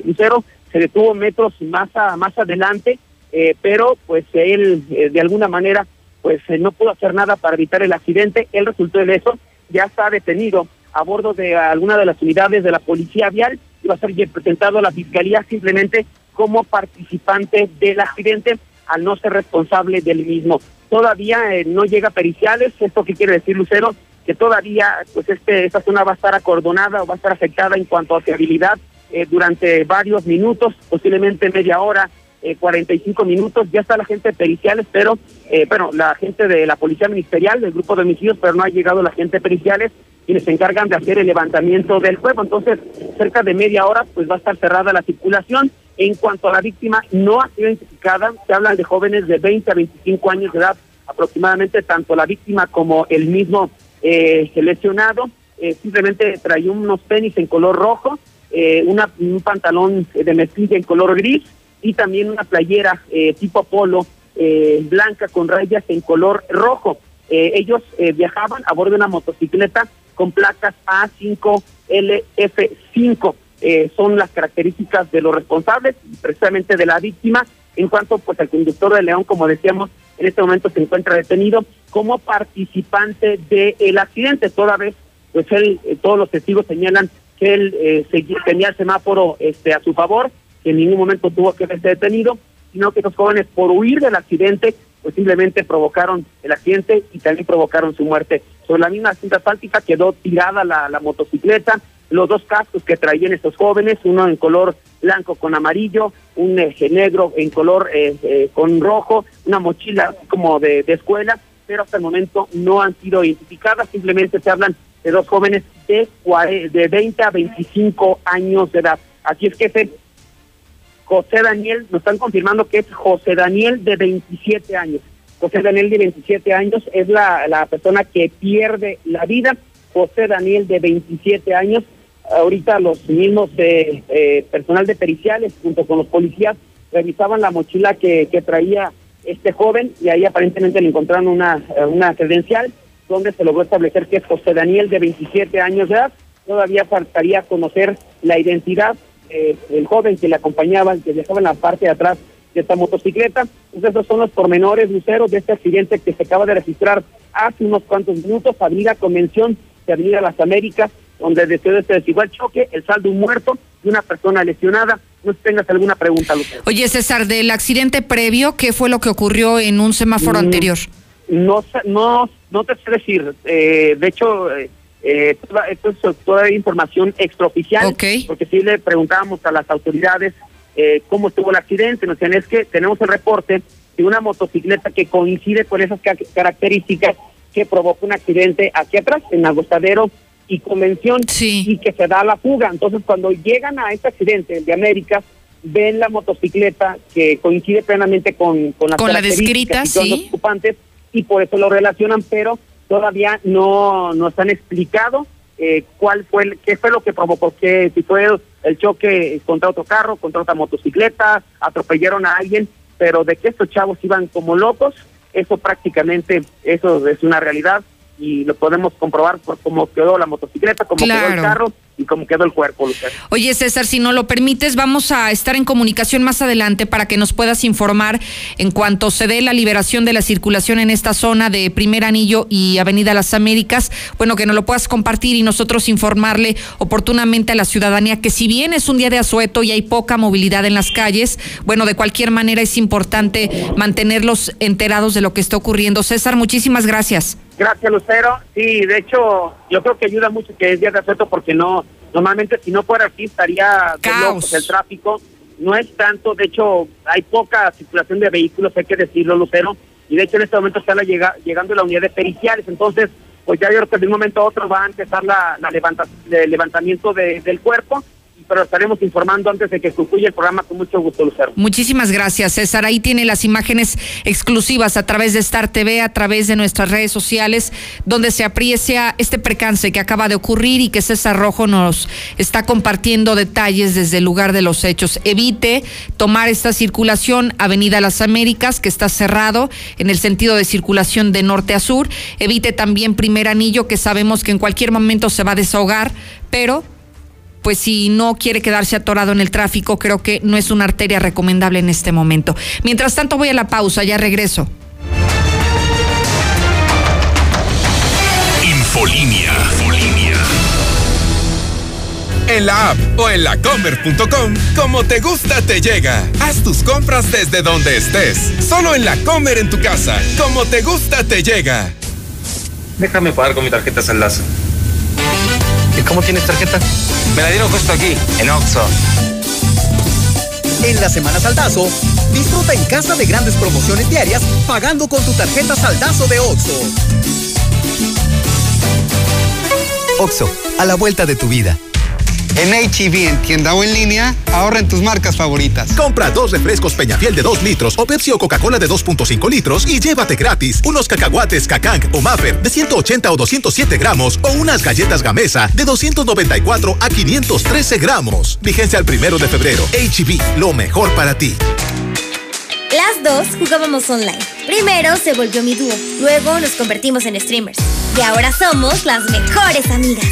Lucero se detuvo metros más, más adelante, pero pues él de alguna manera pues no pudo hacer nada para evitar el accidente. Él resultó ileso, ya está detenido a bordo de alguna de las unidades de la policía vial y va a ser presentado a la fiscalía simplemente como participante del accidente al no ser responsable del mismo. Todavía eh, no llega periciales, esto qué quiere decir Lucero, que todavía pues este esta zona va a estar acordonada o va a estar afectada en cuanto a fiabilidad eh, durante varios minutos, posiblemente media hora, eh, 45 minutos. Ya está la gente de periciales, pero eh, bueno, la gente de la policía ministerial, del grupo de homicidios, pero no ha llegado la gente de periciales quienes se encargan de hacer el levantamiento del juego. Entonces, cerca de media hora, pues va a estar cerrada la circulación. En cuanto a la víctima, no ha sido identificada. Se hablan de jóvenes de 20 a 25 años de edad aproximadamente, tanto la víctima como el mismo eh, lesionado. Eh, simplemente traía unos tenis en color rojo, eh, una, un pantalón de mezclilla en color gris y también una playera eh, tipo polo blanca con rayas en color rojo. Ellos viajaban a bordo de una motocicleta con placas A5LF5. Eh, son las características de los responsables, precisamente de la víctima. En cuanto pues al conductor de León, como decíamos, en este momento se encuentra detenido como participante del accidente. Toda vez, pues él, eh, todos los testigos señalan que él eh, tenía el semáforo este, a su favor, que en ningún momento tuvo que verse detenido, sino que los jóvenes, por huir del accidente, pues simplemente provocaron el accidente y también provocaron su muerte. Sobre la misma cinta asfáltica quedó tirada la, motocicleta, los dos cascos que traían estos jóvenes, uno en color blanco con amarillo, un eje negro en color eh, eh, con rojo, una mochila como de, de, escuela, pero hasta el momento no han sido identificadas, simplemente se hablan de dos jóvenes de, de 20 a 25 años de edad. Así es que José Daniel, nos están confirmando que es José Daniel de 27 años. José Daniel de 27 años es la, la persona que pierde la vida. José Daniel de 27 años, ahorita los mismos eh, eh, personal de periciales junto con los policías revisaban la mochila que, que traía este joven y ahí aparentemente le encontraron una, una credencial donde se logró establecer que es José Daniel de 27 años de edad. Todavía faltaría conocer la identidad eh, el joven que le acompañaba, que viajaba en la parte de atrás de esta motocicleta. Entonces, esos son los pormenores, luceros, de este accidente que se acaba de registrar hace unos cuantos minutos, Avenida Convención de Avenida Las Américas, donde desde este desigual choque, el saldo un muerto y una persona lesionada. No tengas alguna pregunta, Lucero. Oye, César, del accidente previo, ¿qué fue lo que ocurrió en un semáforo Mm, anterior? No, no, no te sé decir. Eh, de hecho, eh, eh, toda, esto es toda información extraoficial, porque sí le preguntábamos a las autoridades eh, cómo estuvo el accidente. Nos decían, es que tenemos el reporte de una motocicleta que coincide con esas ca- características que provocó un accidente aquí atrás, en Agostadero y Convención, y que se da la fuga. Entonces, cuando llegan a este accidente el de América, ven la motocicleta que coincide plenamente con, con las Con la descrita, y con los sí. ocupantes y por eso lo relacionan, pero todavía no nos han explicado eh, cuál fue, el- qué fue lo que provocó, que si fue el, choque contra otro carro, contra otra motocicleta, atropellaron a alguien, pero de que estos chavos iban como locos, eso prácticamente, eso es una realidad y lo podemos comprobar por cómo quedó la motocicleta, cómo quedó el carro y cómo quedó el cuerpo. Oye, César, si no lo permites, vamos a estar en comunicación más adelante para que nos puedas informar en cuanto se dé la liberación de la circulación en esta zona de Primer Anillo y Avenida Las Américas. Bueno, que nos lo puedas compartir y nosotros informarle oportunamente a la ciudadanía que si bien es un día de asueto y hay poca movilidad en las calles, bueno, de cualquier manera es importante mantenerlos enterados de lo que está ocurriendo. César, muchísimas gracias. Gracias, Lucero. Sí, de hecho, yo creo que ayuda mucho que es día de asueto porque no, normalmente si no fuera así estaría de Caos. locos el tráfico. No es tanto, de hecho, hay poca circulación de vehículos, hay que decirlo, Lucero. Y de hecho, en este momento está la llega, llegando la unidad de periciales. Entonces, pues ya yo creo que de un momento a otro va a empezar la, la levanta- el levantamiento de- del cuerpo. Pero estaremos informando antes de que concluya el programa con mucho gusto, Lucero. Muchísimas gracias, César. Ahí tiene las imágenes exclusivas a través de Star TV, a través de nuestras redes sociales, donde se aprecia este percance que acaba de ocurrir y que César Rojo nos está compartiendo detalles desde el lugar de los hechos. Evite tomar esta circulación Avenida Las Américas, que está cerrado en el sentido de circulación de norte a sur. Evite también Primer Anillo, que sabemos que en cualquier momento se va a desahogar, pero pues si no quiere quedarse atorado en el tráfico, creo que no es una arteria recomendable en este momento. Mientras tanto, voy a la pausa, ya regreso. Infolinia. Infolinia. En la app o en lacomer.com, como te gusta te llega. Haz tus compras desde donde estés. Solo en la Comer en tu casa, como te gusta te llega. Déjame pagar con mi tarjeta Saldazo. ¿Y cómo tienes tarjeta? Me la dieron justo aquí, en Oxxo. En la semana Saldazo, disfruta en casa de grandes promociones diarias pagando con tu tarjeta Saldazo de OXO. Oxo, a la vuelta de tu vida. En HEB, en tienda o en línea, ahorra en tus marcas favoritas. Compra dos refrescos Peñafiel de 2 litros o Pepsi o Coca-Cola de 2.5 litros y llévate gratis unos cacahuates Cacang o Maffer de 180 o 207 gramos o unas galletas Gamesa de 294 a 513 gramos. Vigencia al primero de febrero. HEB, lo mejor para ti. Las dos jugábamos online. Primero se volvió mi dúo, luego nos convertimos en streamers. Y ahora somos las mejores amigas.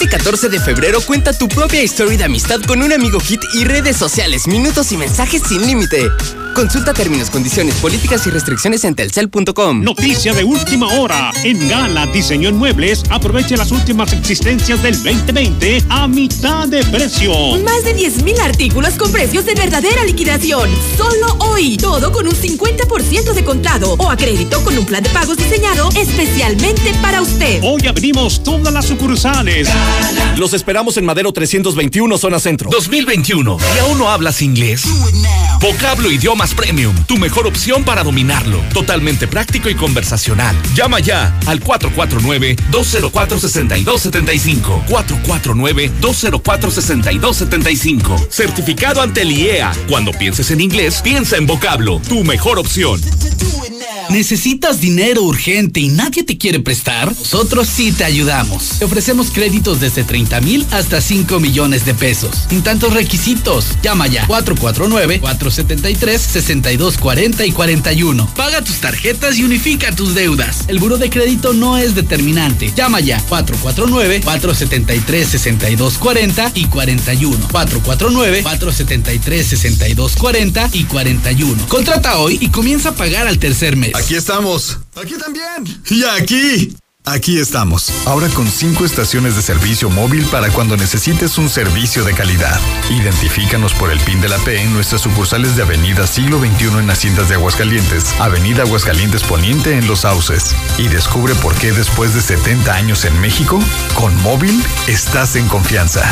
Este 14 de febrero cuenta tu propia historia de amistad con un amigo hit y redes sociales, minutos y mensajes sin límite. Consulta términos, condiciones, políticas y restricciones en telcel.com. Noticia de última hora. En Gala Diseño en Muebles, aproveche las últimas existencias del 2020 a mitad de precio. Más de 10.000 artículos con precios de verdadera liquidación. Solo hoy. Todo con un 50% de contado o a crédito con un plan de pagos diseñado especialmente para usted. Hoy abrimos todas las sucursales. Los esperamos en Madero 321, zona centro. 2021. ¿Y aún no hablas inglés? Vocablo Idiomas Premium, tu mejor opción para dominarlo. Totalmente práctico y conversacional. Llama ya al 449-204-6275. 449-204-6275. Certificado ante el IEA. Cuando pienses en inglés, piensa en Vocablo, tu mejor opción. ¿Necesitas dinero urgente y nadie te quiere prestar? Nosotros sí te ayudamos. Te ofrecemos créditos desde 30 mil hasta 5 millones de pesos. Sin tantos requisitos. Llama ya 449-473-6240 y 41. Paga tus tarjetas y unifica tus deudas. El buro de crédito no es determinante. Llama ya 449-473-6240 y 41. 449-473-6240 y 41. Contrata hoy y comienza a pagar al tercer mes. Aquí estamos. Aquí también. Y aquí. Aquí estamos. Ahora con cinco estaciones de servicio móvil para cuando necesites un servicio de calidad. Identifícanos por el PIN de la P en nuestras sucursales de Avenida Siglo XXI en Haciendas de Aguascalientes, Avenida Aguascalientes Poniente en Los Sauces. Y descubre por qué después de 70 años en México, con móvil estás en confianza.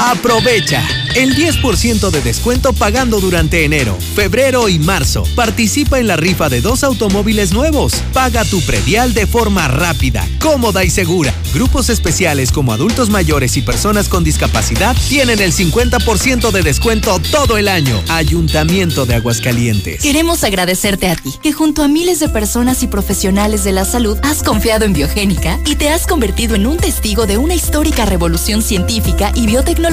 Aprovecha el 10% de descuento pagando durante enero, febrero y marzo. Participa en la rifa de dos automóviles nuevos. Paga tu predial de forma rápida, cómoda y segura. Grupos especiales como adultos mayores y personas con discapacidad tienen el 50% de descuento todo el año. Ayuntamiento de Aguascalientes. Queremos agradecerte a ti, que junto a miles de personas y profesionales de la salud has confiado en Biogénica y te has convertido en un testigo de una histórica revolución científica y biotecnológica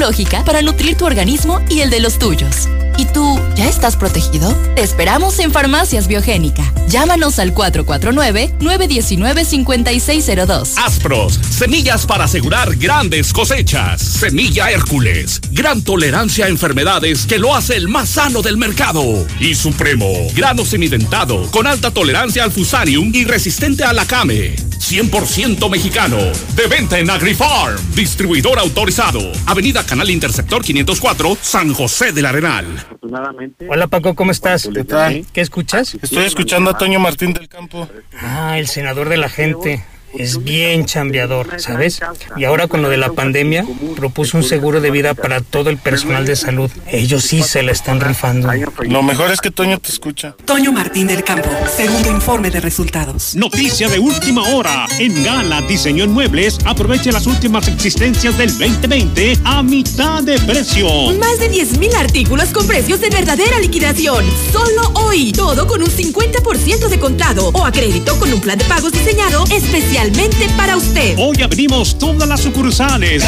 para nutrir tu organismo y el de los tuyos. ¿Y tú ya estás protegido? Te esperamos en Farmacias Biogénica. Llámanos al 449-919-5602. Aspros, semillas para asegurar grandes cosechas. Semilla Hércules, gran tolerancia a enfermedades que lo hace el más sano del mercado. Y Supremo, grano semidentado, con alta tolerancia al fusarium y resistente a la came. 100% mexicano. De venta en AgriFarm. Distribuidor autorizado. Avenida Canal Interceptor 504, San José del Arenal. Hola Paco, ¿cómo estás? ¿Qué tal? ¿Qué escuchas? Estoy escuchando a Toño Martín del Campo. Ah, el senador de la gente es bien chambeador, ¿sabes? Y ahora con lo de la pandemia, propuso un seguro de vida para todo el personal de salud. Ellos sí se la están rifando. Lo mejor es que Toño te escucha. Toño Martín del Campo, segundo informe de resultados. Noticia de última hora. En Gala Diseño en Muebles, aproveche las últimas existencias del 2020 a mitad de precio. Más de 10.000 artículos con precios de verdadera liquidación. Solo hoy. Todo con un 50% de contado o a crédito con un plan de pagos diseñado especial para usted. Hoy abrimos todas las sucursales.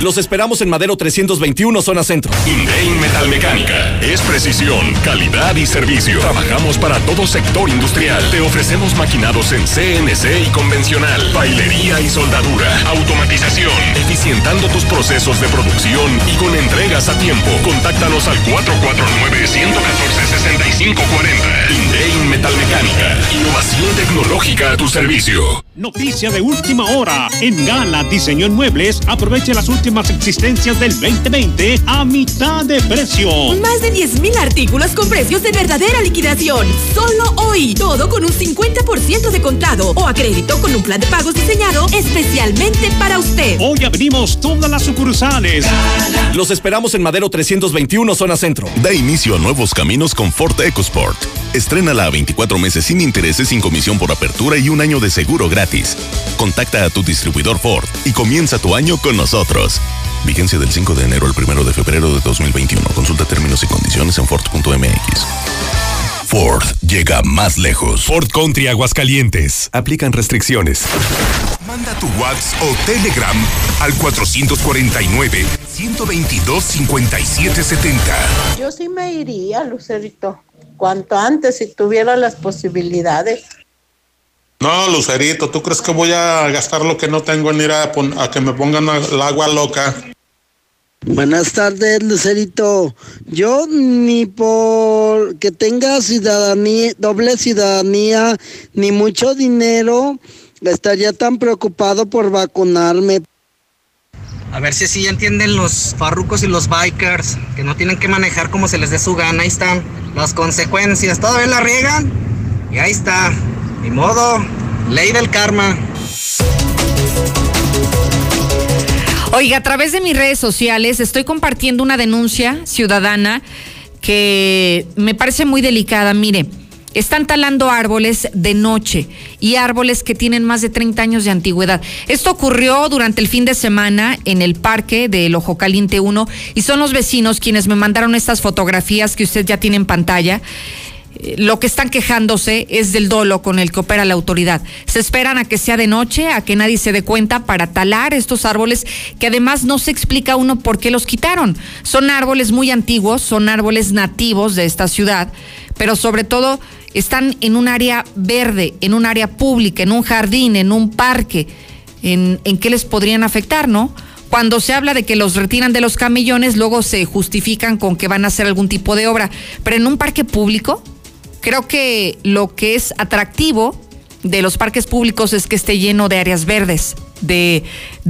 Los esperamos en Madero 321, zona centro. Indein Metalmecánica. Es precisión, calidad y servicio. Trabajamos para todo sector industrial. Te ofrecemos maquinados en CNC y convencional, bailería y soldadura, automatización, eficientando tus procesos de producción y con entregas a tiempo. Contáctanos al 449-114-6540. Metalmecánica. Innovación tecnológica a tu servicio. Noticia de última hora. En Gala Diseño en Muebles, aproveche las últimas existencias del 2020 a mitad de precio. Más de 10.000 artículos con precios de verdadera liquidación. Solo hoy. Todo con un 50% de contado o a crédito con un plan de pagos diseñado especialmente para usted. Hoy abrimos todas las sucursales. Los esperamos en Madero 321, zona centro. Da inicio a nuevos caminos con Ford EcoSport. Estrénala a 24 meses sin intereses, sin comisión por apertura y un año de seguro gratis. Contacta a tu distribuidor Ford y comienza tu año con nosotros. Vigencia del 5 de enero al 1 de febrero de 2021. Consulta términos y condiciones en Ford.mx. Ford llega más lejos. Ford Country Aguascalientes. Aplican restricciones. Manda tu WhatsApp o Telegram al 449 122 5770. Yo sí me iría, Lucerito, cuanto antes si tuviera las posibilidades. No, Lucerito, ¿tú crees que voy a gastar lo que no tengo en ir a, a que me pongan el agua loca? Buenas tardes, Lucerito. Yo ni por que tenga ciudadanía, doble ciudadanía, ni mucho dinero, estaría tan preocupado por vacunarme. A ver si así entienden los farrucos y los bikers, que no tienen que manejar como se les dé su gana. Ahí están las consecuencias. Todavía la riegan y ahí está. Ni modo, ley del karma. Oiga, a través de mis redes sociales estoy compartiendo una denuncia ciudadana que me parece muy delicada. Mire, están talando árboles de noche y árboles que tienen más de 30 años de antigüedad. Esto ocurrió durante el fin de semana en el parque del Ojo Caliente 1 y son los vecinos quienes me mandaron estas fotografías que usted ya tiene en pantalla lo que están quejándose es del dolo con el que opera la autoridad. Se esperan a que sea de noche, a que nadie se dé cuenta para talar estos árboles que además no se explica uno por qué los quitaron. Son árboles muy antiguos, son árboles nativos de esta ciudad, pero sobre todo están en un área verde, en un área pública, en un jardín, en un parque. ¿En, qué les podrían afectar, no? Cuando se habla de que los retiran de los camellones, luego se justifican con que van a hacer algún tipo de obra. Pero en un parque público, Creo que lo que es atractivo de los parques públicos es que esté lleno de áreas verdes, de,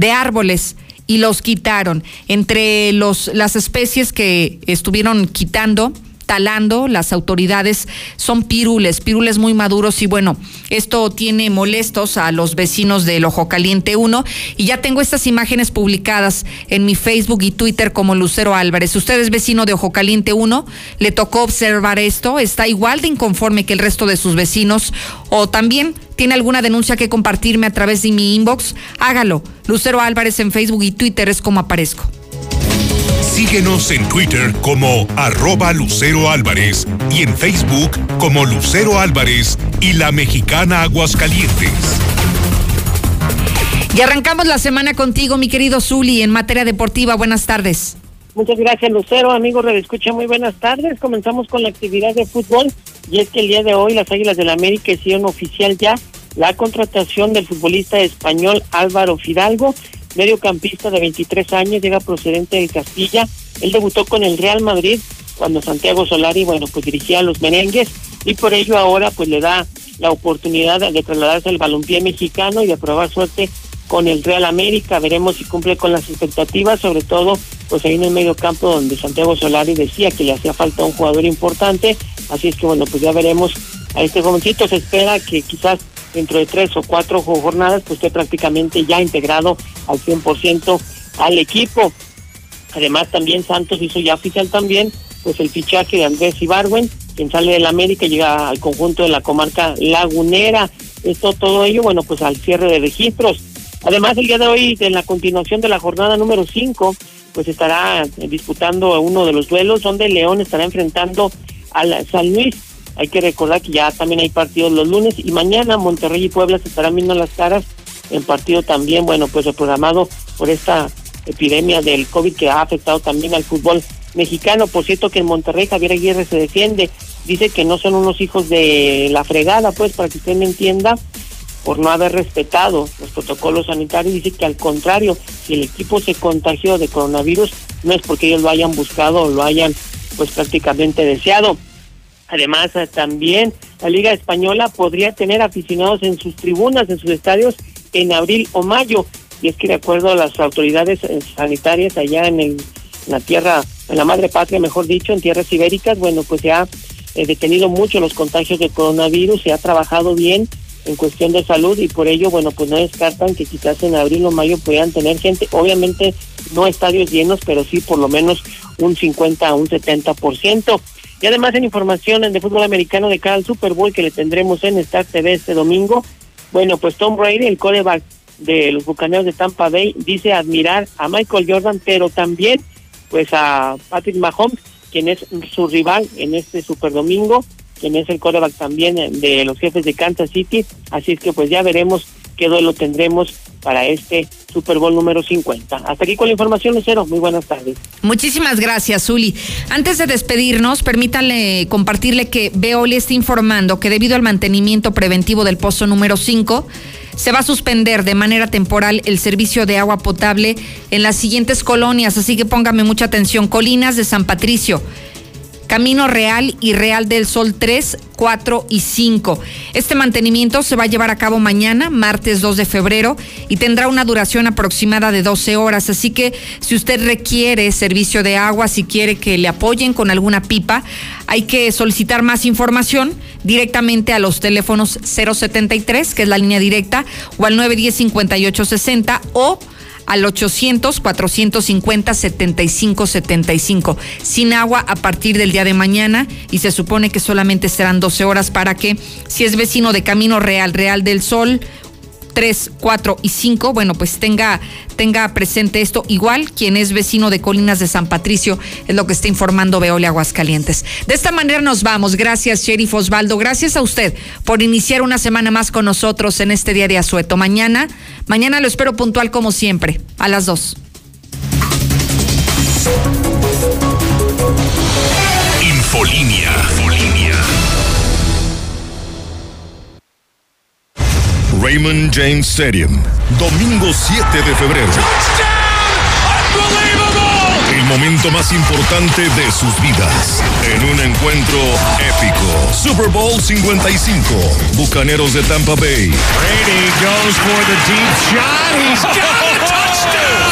árboles, y los quitaron. Entre los, las especies que estuvieron quitando talando las autoridades son pirules, pirules muy maduros y bueno, esto tiene molestos a los vecinos del Ojo Caliente 1 y ya tengo estas imágenes publicadas en mi Facebook y Twitter como Lucero Álvarez. Usted es vecino de Ojo Caliente 1, le tocó observar esto, está igual de inconforme que el resto de sus vecinos o también tiene alguna denuncia que compartirme a través de mi inbox, hágalo. Lucero Álvarez en Facebook y Twitter es como aparezco. Síguenos en Twitter como arroba Lucero Álvarez y en Facebook como Lucero Álvarez y la mexicana Aguascalientes. Y arrancamos la semana contigo, mi querido Zuli, en materia deportiva. Buenas tardes. Muchas gracias, Lucero. Amigos Escucha, muy buenas tardes. Comenzamos con la actividad de fútbol y es que el día de hoy las Águilas del la América hicieron oficial ya la contratación del futbolista español Álvaro Fidalgo, mediocampista de 23 años, llega procedente de Castilla. Él debutó con el Real Madrid cuando Santiago Solari, bueno, pues dirigía a los merengues y por ello ahora pues le da la oportunidad de trasladarse al balompié mexicano y de probar suerte con el Real América. Veremos si cumple con las expectativas, sobre todo pues ahí en el medio campo donde Santiago Solari decía que le hacía falta un jugador importante. Así es que bueno, pues ya veremos a este jovencito. Se espera que quizás dentro de tres o cuatro jornadas pues esté prácticamente ya integrado al 100% al equipo. Además también Santos hizo ya oficial también pues el fichaje de Andrés Ibarwen, quien sale del América y llega al conjunto de la comarca lagunera. Esto, todo ello, bueno, pues al cierre de registros. Además, el día de hoy, en la continuación de la jornada número 5, pues estará disputando uno de los duelos donde León estará enfrentando al San Luis. Hay que recordar que ya también hay partidos los lunes y mañana Monterrey y Puebla se estarán viendo las caras en partido también, bueno, pues programado por esta epidemia del COVID que ha afectado también al fútbol mexicano. Por cierto que en Monterrey Javier Aguirre se defiende, dice que no son unos hijos de la fregada, pues para que usted me entienda, por no haber respetado los protocolos sanitarios, dice que al contrario, si el equipo se contagió de coronavirus, no es porque ellos lo hayan buscado o lo hayan pues prácticamente deseado. Además, también la Liga Española podría tener aficionados en sus tribunas, en sus estadios, en abril o mayo. Y es que de acuerdo a las autoridades eh, sanitarias allá en, el, la tierra, en la madre patria, mejor dicho, en tierras ibéricas, bueno, pues se ha eh, detenido mucho los contagios de coronavirus, se ha trabajado bien en cuestión de salud y por ello, bueno, pues no descartan que quizás en abril o mayo puedan tener gente, obviamente no estadios llenos, pero sí por lo menos un 50 a un 70%. Y además en información de fútbol americano de cara al Super Bowl que le tendremos en Star TV este domingo, bueno, pues Tom Brady, el coreback de los Bucaneros de Tampa Bay, dice admirar a Michael Jordan, pero también pues a Patrick Mahomes, quien es su rival en este Super Domingo quien es el coreback también de los jefes de Kansas City. Así es que pues ya veremos qué duelo tendremos para este Super Bowl número 50. Hasta aquí con la información, Lucero. Muy buenas tardes. Muchísimas gracias, Zuli. Antes de despedirnos, permítanle compartirle que Veoli está informando que debido al mantenimiento preventivo del pozo número 5, se va a suspender de manera temporal el servicio de agua potable en las siguientes colonias, así que póngame mucha atención. Colinas de San Patricio, Camino Real y Real del Sol 3, 4 y 5. Este mantenimiento se va a llevar a cabo mañana, martes 2 de febrero, y tendrá una duración aproximada de 12 horas. Así que si usted requiere servicio de agua, si quiere que le apoyen con alguna pipa, hay que solicitar más información directamente a los teléfonos 073, que es la línea directa, o al 910 5860 o al 800-450-7575. Sin agua a partir del día de mañana y se supone que solamente serán 12 horas para que, si es vecino de Camino Real, Real del Sol 3, 4 y 5, bueno, pues tenga, tenga presente esto. Igual, quien es vecino de Colinas de San Patricio es lo que está informando Veole Aguascalientes. De esta manera nos vamos. Gracias, Sheriff Osvaldo. Gracias a usted por iniciar una semana más con nosotros en este día de asueto. Mañana, mañana lo espero puntual como siempre, a las 2. Infolinia. Raymond James Stadium, domingo 7 de febrero. El momento más importante de sus vidas. En un encuentro épico. Super Bowl 55. Bucaneros de Tampa Bay. Brady goes for the deep shot. He's got touchdown.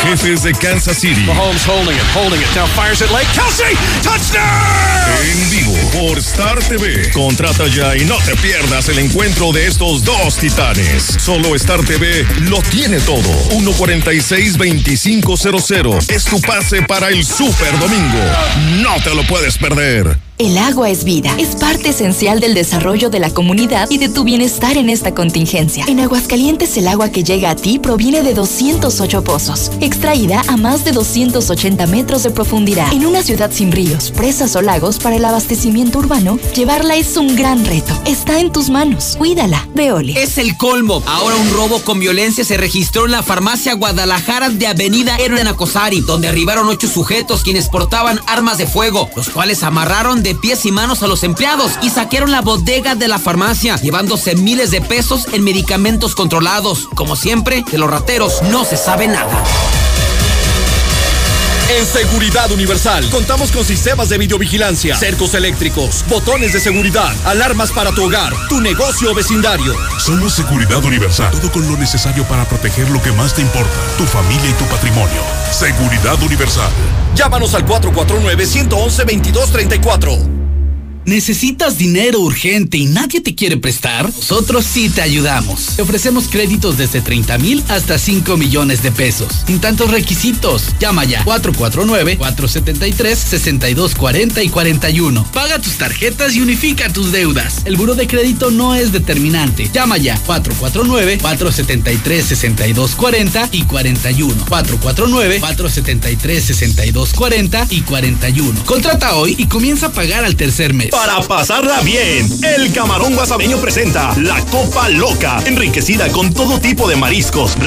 Jefes de Kansas City. Mahomes holding it, holding it, now fires it late. Kelsey, touchdown! En vivo por Star TV. Contrata ya y no te pierdas el encuentro de estos dos titanes. Solo Star TV lo tiene todo. 146-2500 es tu pase para el Super Domingo. No te lo puedes perder. El agua es vida, es parte esencial del desarrollo de la comunidad y de tu bienestar en esta contingencia. En Aguascalientes el agua que llega a ti proviene de 208 pozos, extraída a más de 280 metros de profundidad. En una ciudad sin ríos, presas o lagos para el abastecimiento urbano, llevarla es un gran reto. Está en tus manos. Cuídala. Veole. Es el colmo. Ahora un robo con violencia se registró en la farmacia Guadalajara de Avenida Héroe Acosari, donde arribaron ocho sujetos quienes portaban armas de fuego, los cuales amarraron de pies y manos a los empleados y saquearon la bodega de la farmacia, llevándose miles de pesos en medicamentos controlados. Como siempre, de los rateros no se sabe nada. En Seguridad Universal contamos con sistemas de videovigilancia, cercos eléctricos, botones de seguridad, alarmas para tu hogar, tu negocio o vecindario. Somos Seguridad Universal. Todo con lo necesario para proteger lo que más te importa, tu familia y tu patrimonio. Seguridad Universal. Llámanos al 449-111-2234. ¿Necesitas dinero urgente y nadie te quiere prestar? Nosotros sí te ayudamos. Te ofrecemos créditos desde 30 mil hasta 5 millones de pesos. Sin tantos requisitos. Llama ya 449-473-6240 y 41. Paga tus tarjetas y unifica tus deudas. El buro de crédito no es determinante. Llama ya 449-473-6240 y 41. 449-473-6240 y 41. Contrata hoy y comienza a pagar al tercer mes. Para pasarla bien, el Camarón Guasameño presenta la Copa Loca, enriquecida con todo tipo de mariscos